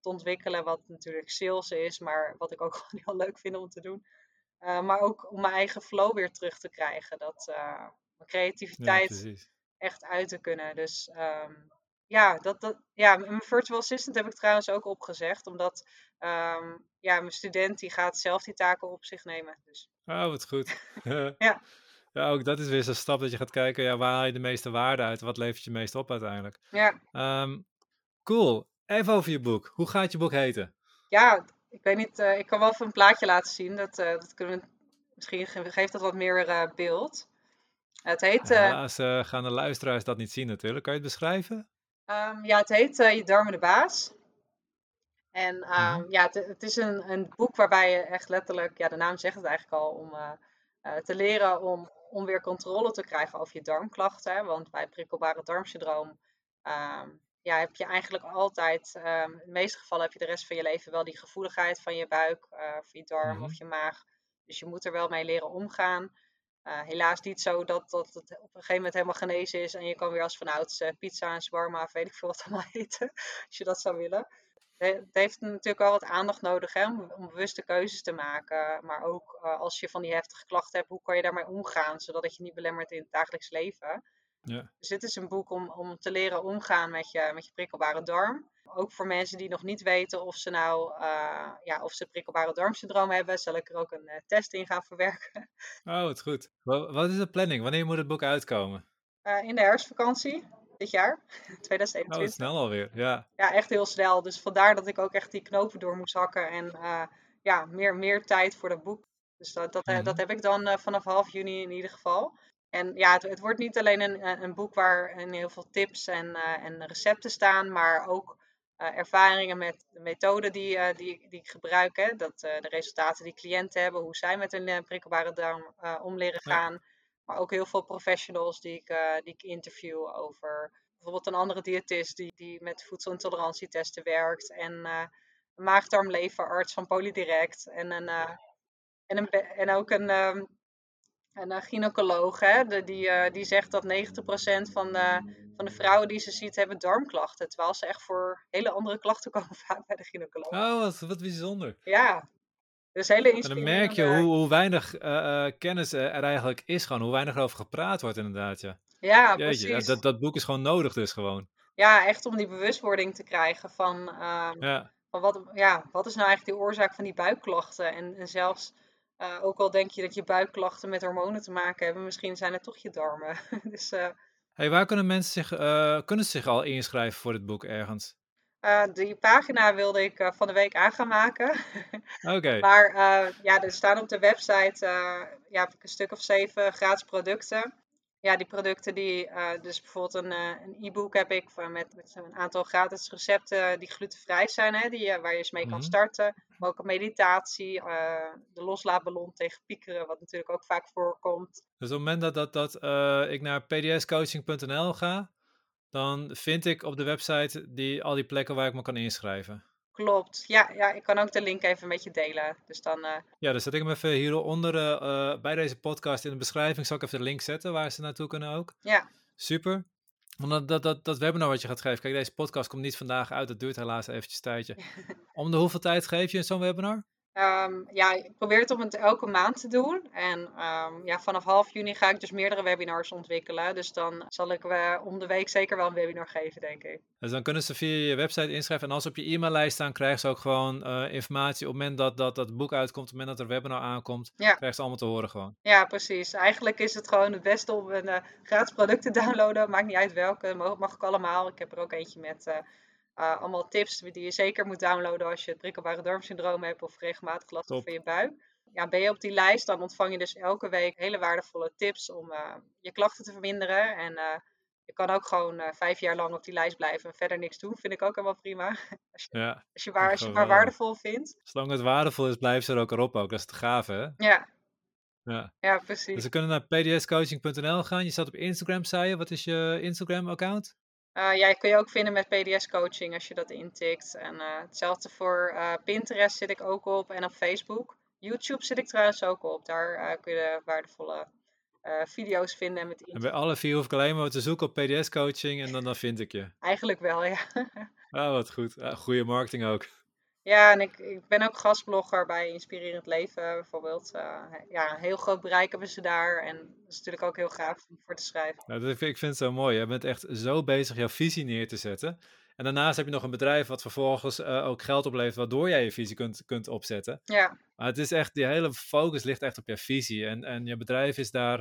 te ontwikkelen. Wat natuurlijk sales is, maar wat ik ook gewoon heel leuk vind om te doen. Maar ook om mijn eigen flow weer terug te krijgen. Dat mijn creativiteit ja, echt uit te kunnen. Dus um, ja, dat, dat, ja, mijn virtual assistant heb ik trouwens ook opgezegd. Omdat um, ja, mijn student die gaat zelf die taken op zich nemen. Dus. Oh, wat goed. ja. Ja, ook dat is weer zo'n stap dat je gaat kijken, ja, waar haal je de meeste waarde uit? Wat levert je meest op uiteindelijk? Ja. Um, cool. Even over je boek. Hoe gaat je boek heten? Ja, ik weet niet, uh, ik kan wel even een plaatje laten zien. Dat, uh, dat kunnen we, misschien geeft dat wat meer uh, beeld. Het heet. Ja, helaas gaan de luisteraars dat niet zien natuurlijk. Kan je het beschrijven? Um, ja, het heet Je Darmen de Baas. En um, Mhm. ja, het, het is een, een boek waarbij je echt letterlijk, ja, de naam zegt het eigenlijk al, om te leren om, om weer controle te krijgen over je darmklachten. Want bij prikkelbare darmsyndroom um, ja, heb je eigenlijk altijd, um, in de meeste gevallen heb je de rest van je leven wel die gevoeligheid van je buik, uh, of je darm Mhm. of je maag. Dus je moet er wel mee leren omgaan. Uh, helaas niet zo dat, dat het op een gegeven moment helemaal genezen is en je kan weer als vanouds uh, pizza en shawarma of weet ik veel wat allemaal eten, als je dat zou willen. Het heeft natuurlijk wel wat aandacht nodig hè, om, om bewuste keuzes te maken. Maar ook uh, als je van die heftige klachten hebt, hoe kan je daarmee omgaan, zodat het je niet belemmert in het dagelijks leven. Ja. Dus dit is een boek om, om te leren omgaan met je, met je prikkelbare darm. Ook voor mensen die nog niet weten of ze nou uh, ja, of ze prikkelbare darmsyndroom hebben, zal ik er ook een uh, test in gaan verwerken. Oh, het goed. Wat is de planning? Wanneer moet het boek uitkomen? In de herfstvakantie dit jaar, 2021. Oh, snel alweer, ja. Ja, echt heel snel. Dus vandaar dat ik ook echt die knopen door moest hakken en ja, meer, meer tijd voor dat boek. Dus dat, dat, Mhm. dat heb ik dan vanaf half juni in ieder geval. En ja, het, het, wordt niet alleen een, een boek waarin heel veel tips en, uh, en recepten staan, maar ook eh, ervaringen met de methode die, die, die ik gebruik. Hè? Dat, de resultaten die cliënten hebben, hoe zij met hun prikkelbare darm om leren gaan. Ja. Maar ook heel veel professionals die ik, die ik interview over bijvoorbeeld een andere diëtist die, die met voedselintolerantietesten werkt. En een maagdarmleverarts van Polydirect. En, een, en, een, en ook een, um, een gynaecoloog hè? De, die, die zegt dat 90% van de van de vrouwen die ze ziet hebben darmklachten. Terwijl ze echt voor hele andere klachten komen vaak bij de gynaecoloog. Oh, wat, wat bijzonder. Ja. Dus hele En dan merk je hoe, hoe weinig uh, kennis er eigenlijk is gewoon. Hoe weinig erover gepraat wordt inderdaad, ja. Ja, Jeetje, precies. Dat, dat boek is gewoon nodig dus gewoon. Ja, echt om die bewustwording te krijgen van, um, ja. van wat, ja, wat is nou eigenlijk de oorzaak van die buikklachten. En, en zelfs, uh, ook al denk je dat je buikklachten met hormonen te maken hebben, misschien zijn het toch je darmen. dus... Uh, Hey, waar kunnen mensen zich, kunnen ze zich al inschrijven voor dit boek ergens? Uh, die pagina wilde ik uh, van de week aan gaan maken. Oké. maar ja, er staan op de website ja, een stuk of zeven gratis producten ja, die producten die, dus bijvoorbeeld een, een e-book heb ik met, met een aantal gratis recepten die glutenvrij zijn, hè, die, waar je eens mee kan mhm. starten. Maar ook een meditatie, de loslaatballon tegen piekeren, wat natuurlijk ook vaak voorkomt. Dus op het moment dat, dat, dat ik naar pdscoaching.nl ga, dan vind ik op de website die, al die plekken waar ik me kan inschrijven. Klopt. Ja, ja, ik kan ook de link even met je delen. Dus dan, uh... Ja, dan zet ik hem even hieronder uh, bij deze podcast in de beschrijving. Zal ik even de link zetten waar ze naartoe kunnen ook. Ja. Super. Want dat, dat, dat, dat webinar wat je gaat geven. Kijk, deze podcast komt niet vandaag uit. Dat duurt helaas eventjes een tijdje. Om de hoeveel tijd geef je zo'n webinar? Um, ja, ik probeer het om het elke maand te doen. En um, ja, vanaf half juni ga ik dus meerdere webinars ontwikkelen. Dus dan zal ik uh, om de week zeker wel een webinar geven, denk ik. Dus dan kunnen ze via je website inschrijven. En als ze op je e-maillijst staan, krijgen ze ook gewoon uh, informatie. Op het moment dat, dat dat boek uitkomt, op het moment dat er webinar aankomt, ja. krijgen ze allemaal te horen gewoon. Ja, precies. Eigenlijk is het gewoon het beste om een uh, gratis product te downloaden. Maakt niet uit welke, mag, mag ik allemaal. Ik heb er ook eentje met uh, allemaal tips die je zeker moet downloaden als je het prikkelbare darmsyndroom hebt of regelmatig last van je buik. Ja, ben je op die lijst, dan ontvang je dus elke week hele waardevolle tips om uh, je klachten te verminderen. En uh, je kan ook gewoon vijf jaar lang op die lijst blijven en verder niks doen. Vind ik ook helemaal prima. als je, ja, als je, waar, als je maar waardevol vindt. Zolang het waardevol is, blijf ze er ook erop ook. Dat is te gaaf, hè? Ja. Ja. ja, precies. Dus we kunnen naar pdscoaching.nl gaan. Je staat op Instagram, zei je. Wat is je Instagram-account? Uh, ja, kun je ook vinden met PDS coaching als je dat intikt. En uh, hetzelfde voor uh, Pinterest zit ik ook op en op Facebook. YouTube zit ik trouwens ook op. Daar kun je waardevolle video's vinden. Met en bij alle vier hoef ik alleen maar te zoeken op PDS coaching en dan, dan vind ik je. Eigenlijk wel, ja. ah, wat goed. goede marketing ook. Ja, en ik, ik ben ook gastblogger bij Inspirerend Leven bijvoorbeeld. Uh, ja, een heel groot bereik hebben ze daar. En dat is natuurlijk ook heel gaaf om voor te schrijven. Nou, dat, ik vind het zo mooi. Je bent echt zo bezig jouw visie neer te zetten. En daarnaast heb je nog een bedrijf wat vervolgens uh, ook geld oplevert, waardoor jij je visie kunt, kunt opzetten. Ja. Maar het is echt, die hele focus ligt echt op je visie. En, en je bedrijf is daar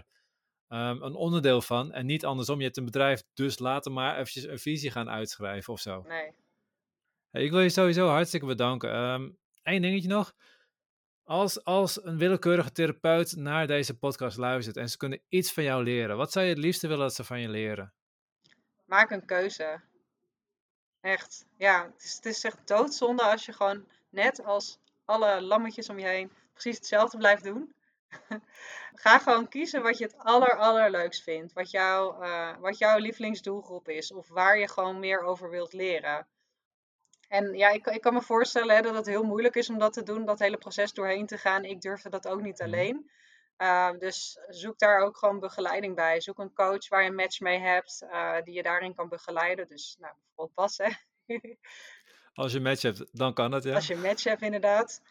um, een onderdeel van. En niet andersom. Je hebt een bedrijf, dus laten maar eventjes een visie gaan uitschrijven of zo. Nee. Ik wil je sowieso hartstikke bedanken. Eén ehm, dingetje nog. Als, als een willekeurige therapeut naar deze podcast luistert en ze kunnen iets van jou leren, wat zou je het liefste willen dat ze van je leren? Maak een keuze. Echt. Ja, het is, het is echt doodzonde als je gewoon net als alle lammetjes om je heen precies hetzelfde blijft doen. Ga gewoon kiezen wat je het aller, allerleukst vindt. Wat, jou, uh, wat jouw lievelingsdoelgroep is. Of waar je gewoon meer over wilt leren. En ja, ik, ik kan me voorstellen hè, dat het heel moeilijk is om dat te doen, dat hele proces doorheen te gaan. Ik durfde dat ook niet mhm. alleen. Uh, dus zoek daar ook gewoon begeleiding bij. Zoek een coach waar je een match mee hebt, uh, die je daarin kan begeleiden. Dus nou, bijvoorbeeld Bas, hè. Als je een match hebt, dan kan het, ja. Als je een match hebt, inderdaad.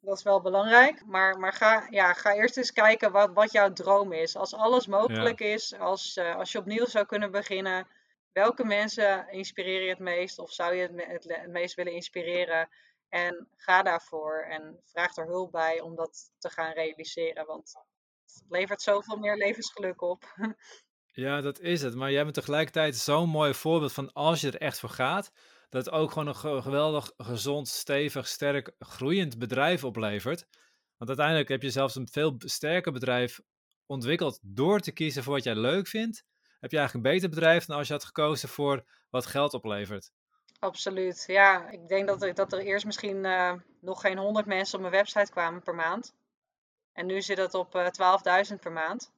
Dat is wel belangrijk. Maar, maar ga, ja, ga eerst eens kijken wat, wat jouw droom is. Als alles mogelijk is, als, uh, als je opnieuw zou kunnen beginnen, welke mensen inspireer je het meest of zou je het, het, meest willen inspireren? En ga daarvoor en vraag er hulp bij om dat te gaan realiseren, want het levert zoveel meer levensgeluk op. Ja, dat is het. Maar jij bent tegelijkertijd zo'n mooi voorbeeld van als je er echt voor gaat, dat het ook gewoon een geweldig gezond, stevig, sterk, groeiend bedrijf oplevert. Want uiteindelijk heb je zelfs een veel sterker bedrijf ontwikkeld door te kiezen voor wat jij leuk vindt heb je eigenlijk een beter bedrijf dan als je had gekozen voor wat geld oplevert. Absoluut. Ja, ik denk dat er, dat er eerst misschien uh, nog geen 100 mensen op mijn website kwamen per maand. En nu zit het op uh, 12.000 per maand.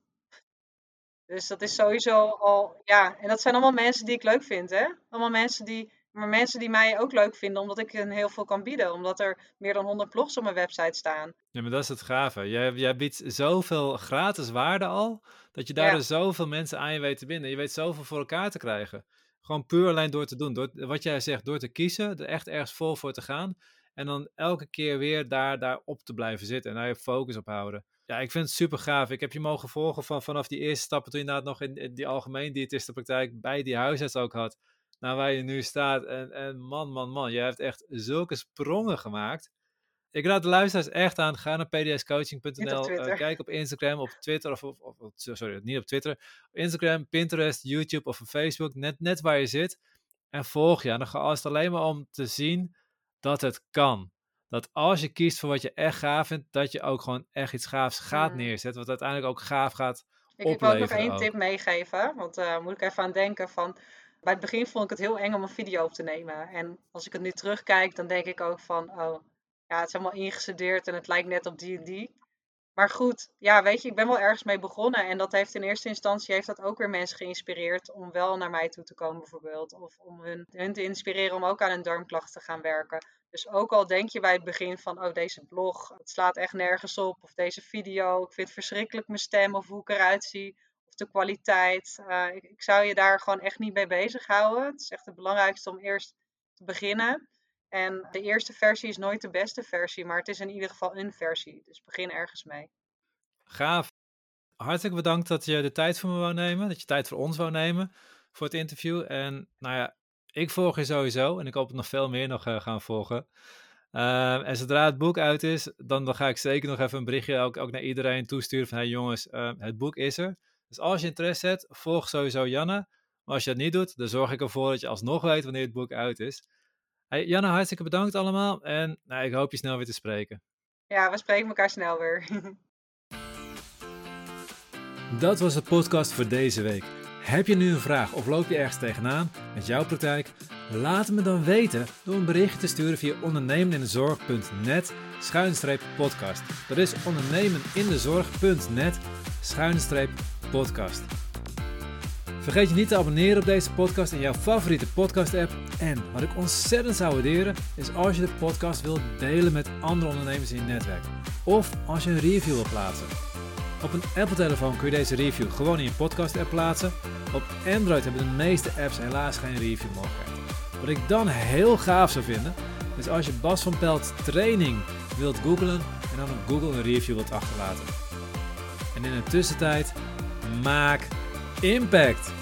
Dus dat is sowieso al, ja, en dat zijn allemaal mensen die ik leuk vind, hè? Allemaal mensen die, maar mensen die mij ook leuk vinden, omdat ik hen heel veel kan bieden. Omdat er meer dan 100 blogs op mijn website staan. Ja, maar dat is het gave. Jij, jij biedt zoveel gratis waarde al, dat je daar ja. zoveel mensen aan je weet te binden. Je weet zoveel voor elkaar te krijgen. Gewoon puur alleen door te doen. Door, wat jij zegt, door te kiezen, er echt ergens vol voor te gaan. En dan elke keer weer daar, daar op te blijven zitten en daar je focus op houden. Ja, ik vind het super gaaf. Ik heb je mogen volgen van, vanaf die eerste stappen toen je inderdaad nog in, die algemeen diëtistenpraktijk bij die huisarts ook had. Naar waar je nu staat. En, en man, man, man, je hebt echt zulke sprongen gemaakt. Ik raad de luisteraars echt aan. Ga naar pdscoaching.nl. Uh, eh, kijk op Instagram, op Twitter. Of, of, of, sorry, niet op Twitter. Instagram, Pinterest, YouTube of Facebook. Net, net waar je zit. En volg je. En dan gaat het alleen maar om te zien dat het kan. Dat als je kiest voor wat je echt gaaf vindt, dat je ook gewoon echt iets gaafs gaat mm. neerzetten. Wat uiteindelijk ook gaaf gaat ik, opleveren. Ik wil nog één tip meegeven. Want daar uh, moet ik even aan denken van... Bij het begin vond ik het heel eng om een video op te nemen. En als ik het nu terugkijk, dan denk ik ook van... Oh, ja, het is helemaal ingestudeerd en het lijkt net op die en die. Maar goed, ja, weet je, ik ben wel ergens mee begonnen. En dat heeft in eerste instantie heeft dat ook weer mensen geïnspireerd om wel naar mij toe te komen, bijvoorbeeld. Of om hun, hun te inspireren om ook aan hun darmklachten te gaan werken. Dus ook al denk je bij het begin van, oh, deze blog, het slaat echt nergens op. Of deze video, ik vind het verschrikkelijk mijn stem of hoe ik eruit zie. De kwaliteit. Uh, ik, ik, zou je daar gewoon echt niet mee bezighouden. Het is echt het belangrijkste om eerst te beginnen. En de eerste versie is nooit de beste versie, maar het is in ieder geval een versie. Dus begin ergens mee. Gaaf. Hartelijk bedankt dat je de tijd voor me wou nemen, dat je tijd voor ons wou nemen voor het interview. En nou ja, ik volg je sowieso en ik hoop het nog veel meer nog uh, gaan volgen. Uh, en zodra het boek uit is, dan, dan ga ik zeker nog even een berichtje ook, ook naar iedereen toesturen van hey jongens, uh, het boek is er. Dus als je interesse hebt, volg sowieso Janne. Maar als je dat niet doet, dan zorg ik ervoor dat je alsnog weet wanneer het boek uit is. Hey, Janne, hartstikke bedankt allemaal en nou, ik hoop je snel weer te spreken. Ja, we spreken elkaar snel weer. Dat was de podcast voor deze week. Heb je nu een vraag of loop je ergens tegenaan met jouw praktijk? Laat het me dan weten door een berichtje te sturen via ondernemenindezorg.net schuinstreep podcast. Dat is ondernemenindezorg.net schuinstreep podcast. Vergeet je niet te abonneren op deze podcast in jouw favoriete podcast app. En wat ik ontzettend zou waarderen is als je de podcast wilt delen met andere ondernemers in je netwerk. Of als je een review wilt plaatsen. Op een Apple-telefoon kun je deze review gewoon in je podcast-app plaatsen. Op Android hebben de meeste apps helaas geen review-mogelijkheid. Wat ik dan heel gaaf zou vinden, is als je Bas van Pelt training wilt googlen en dan op Google een review wilt achterlaten. En in de tussentijd, maak impact!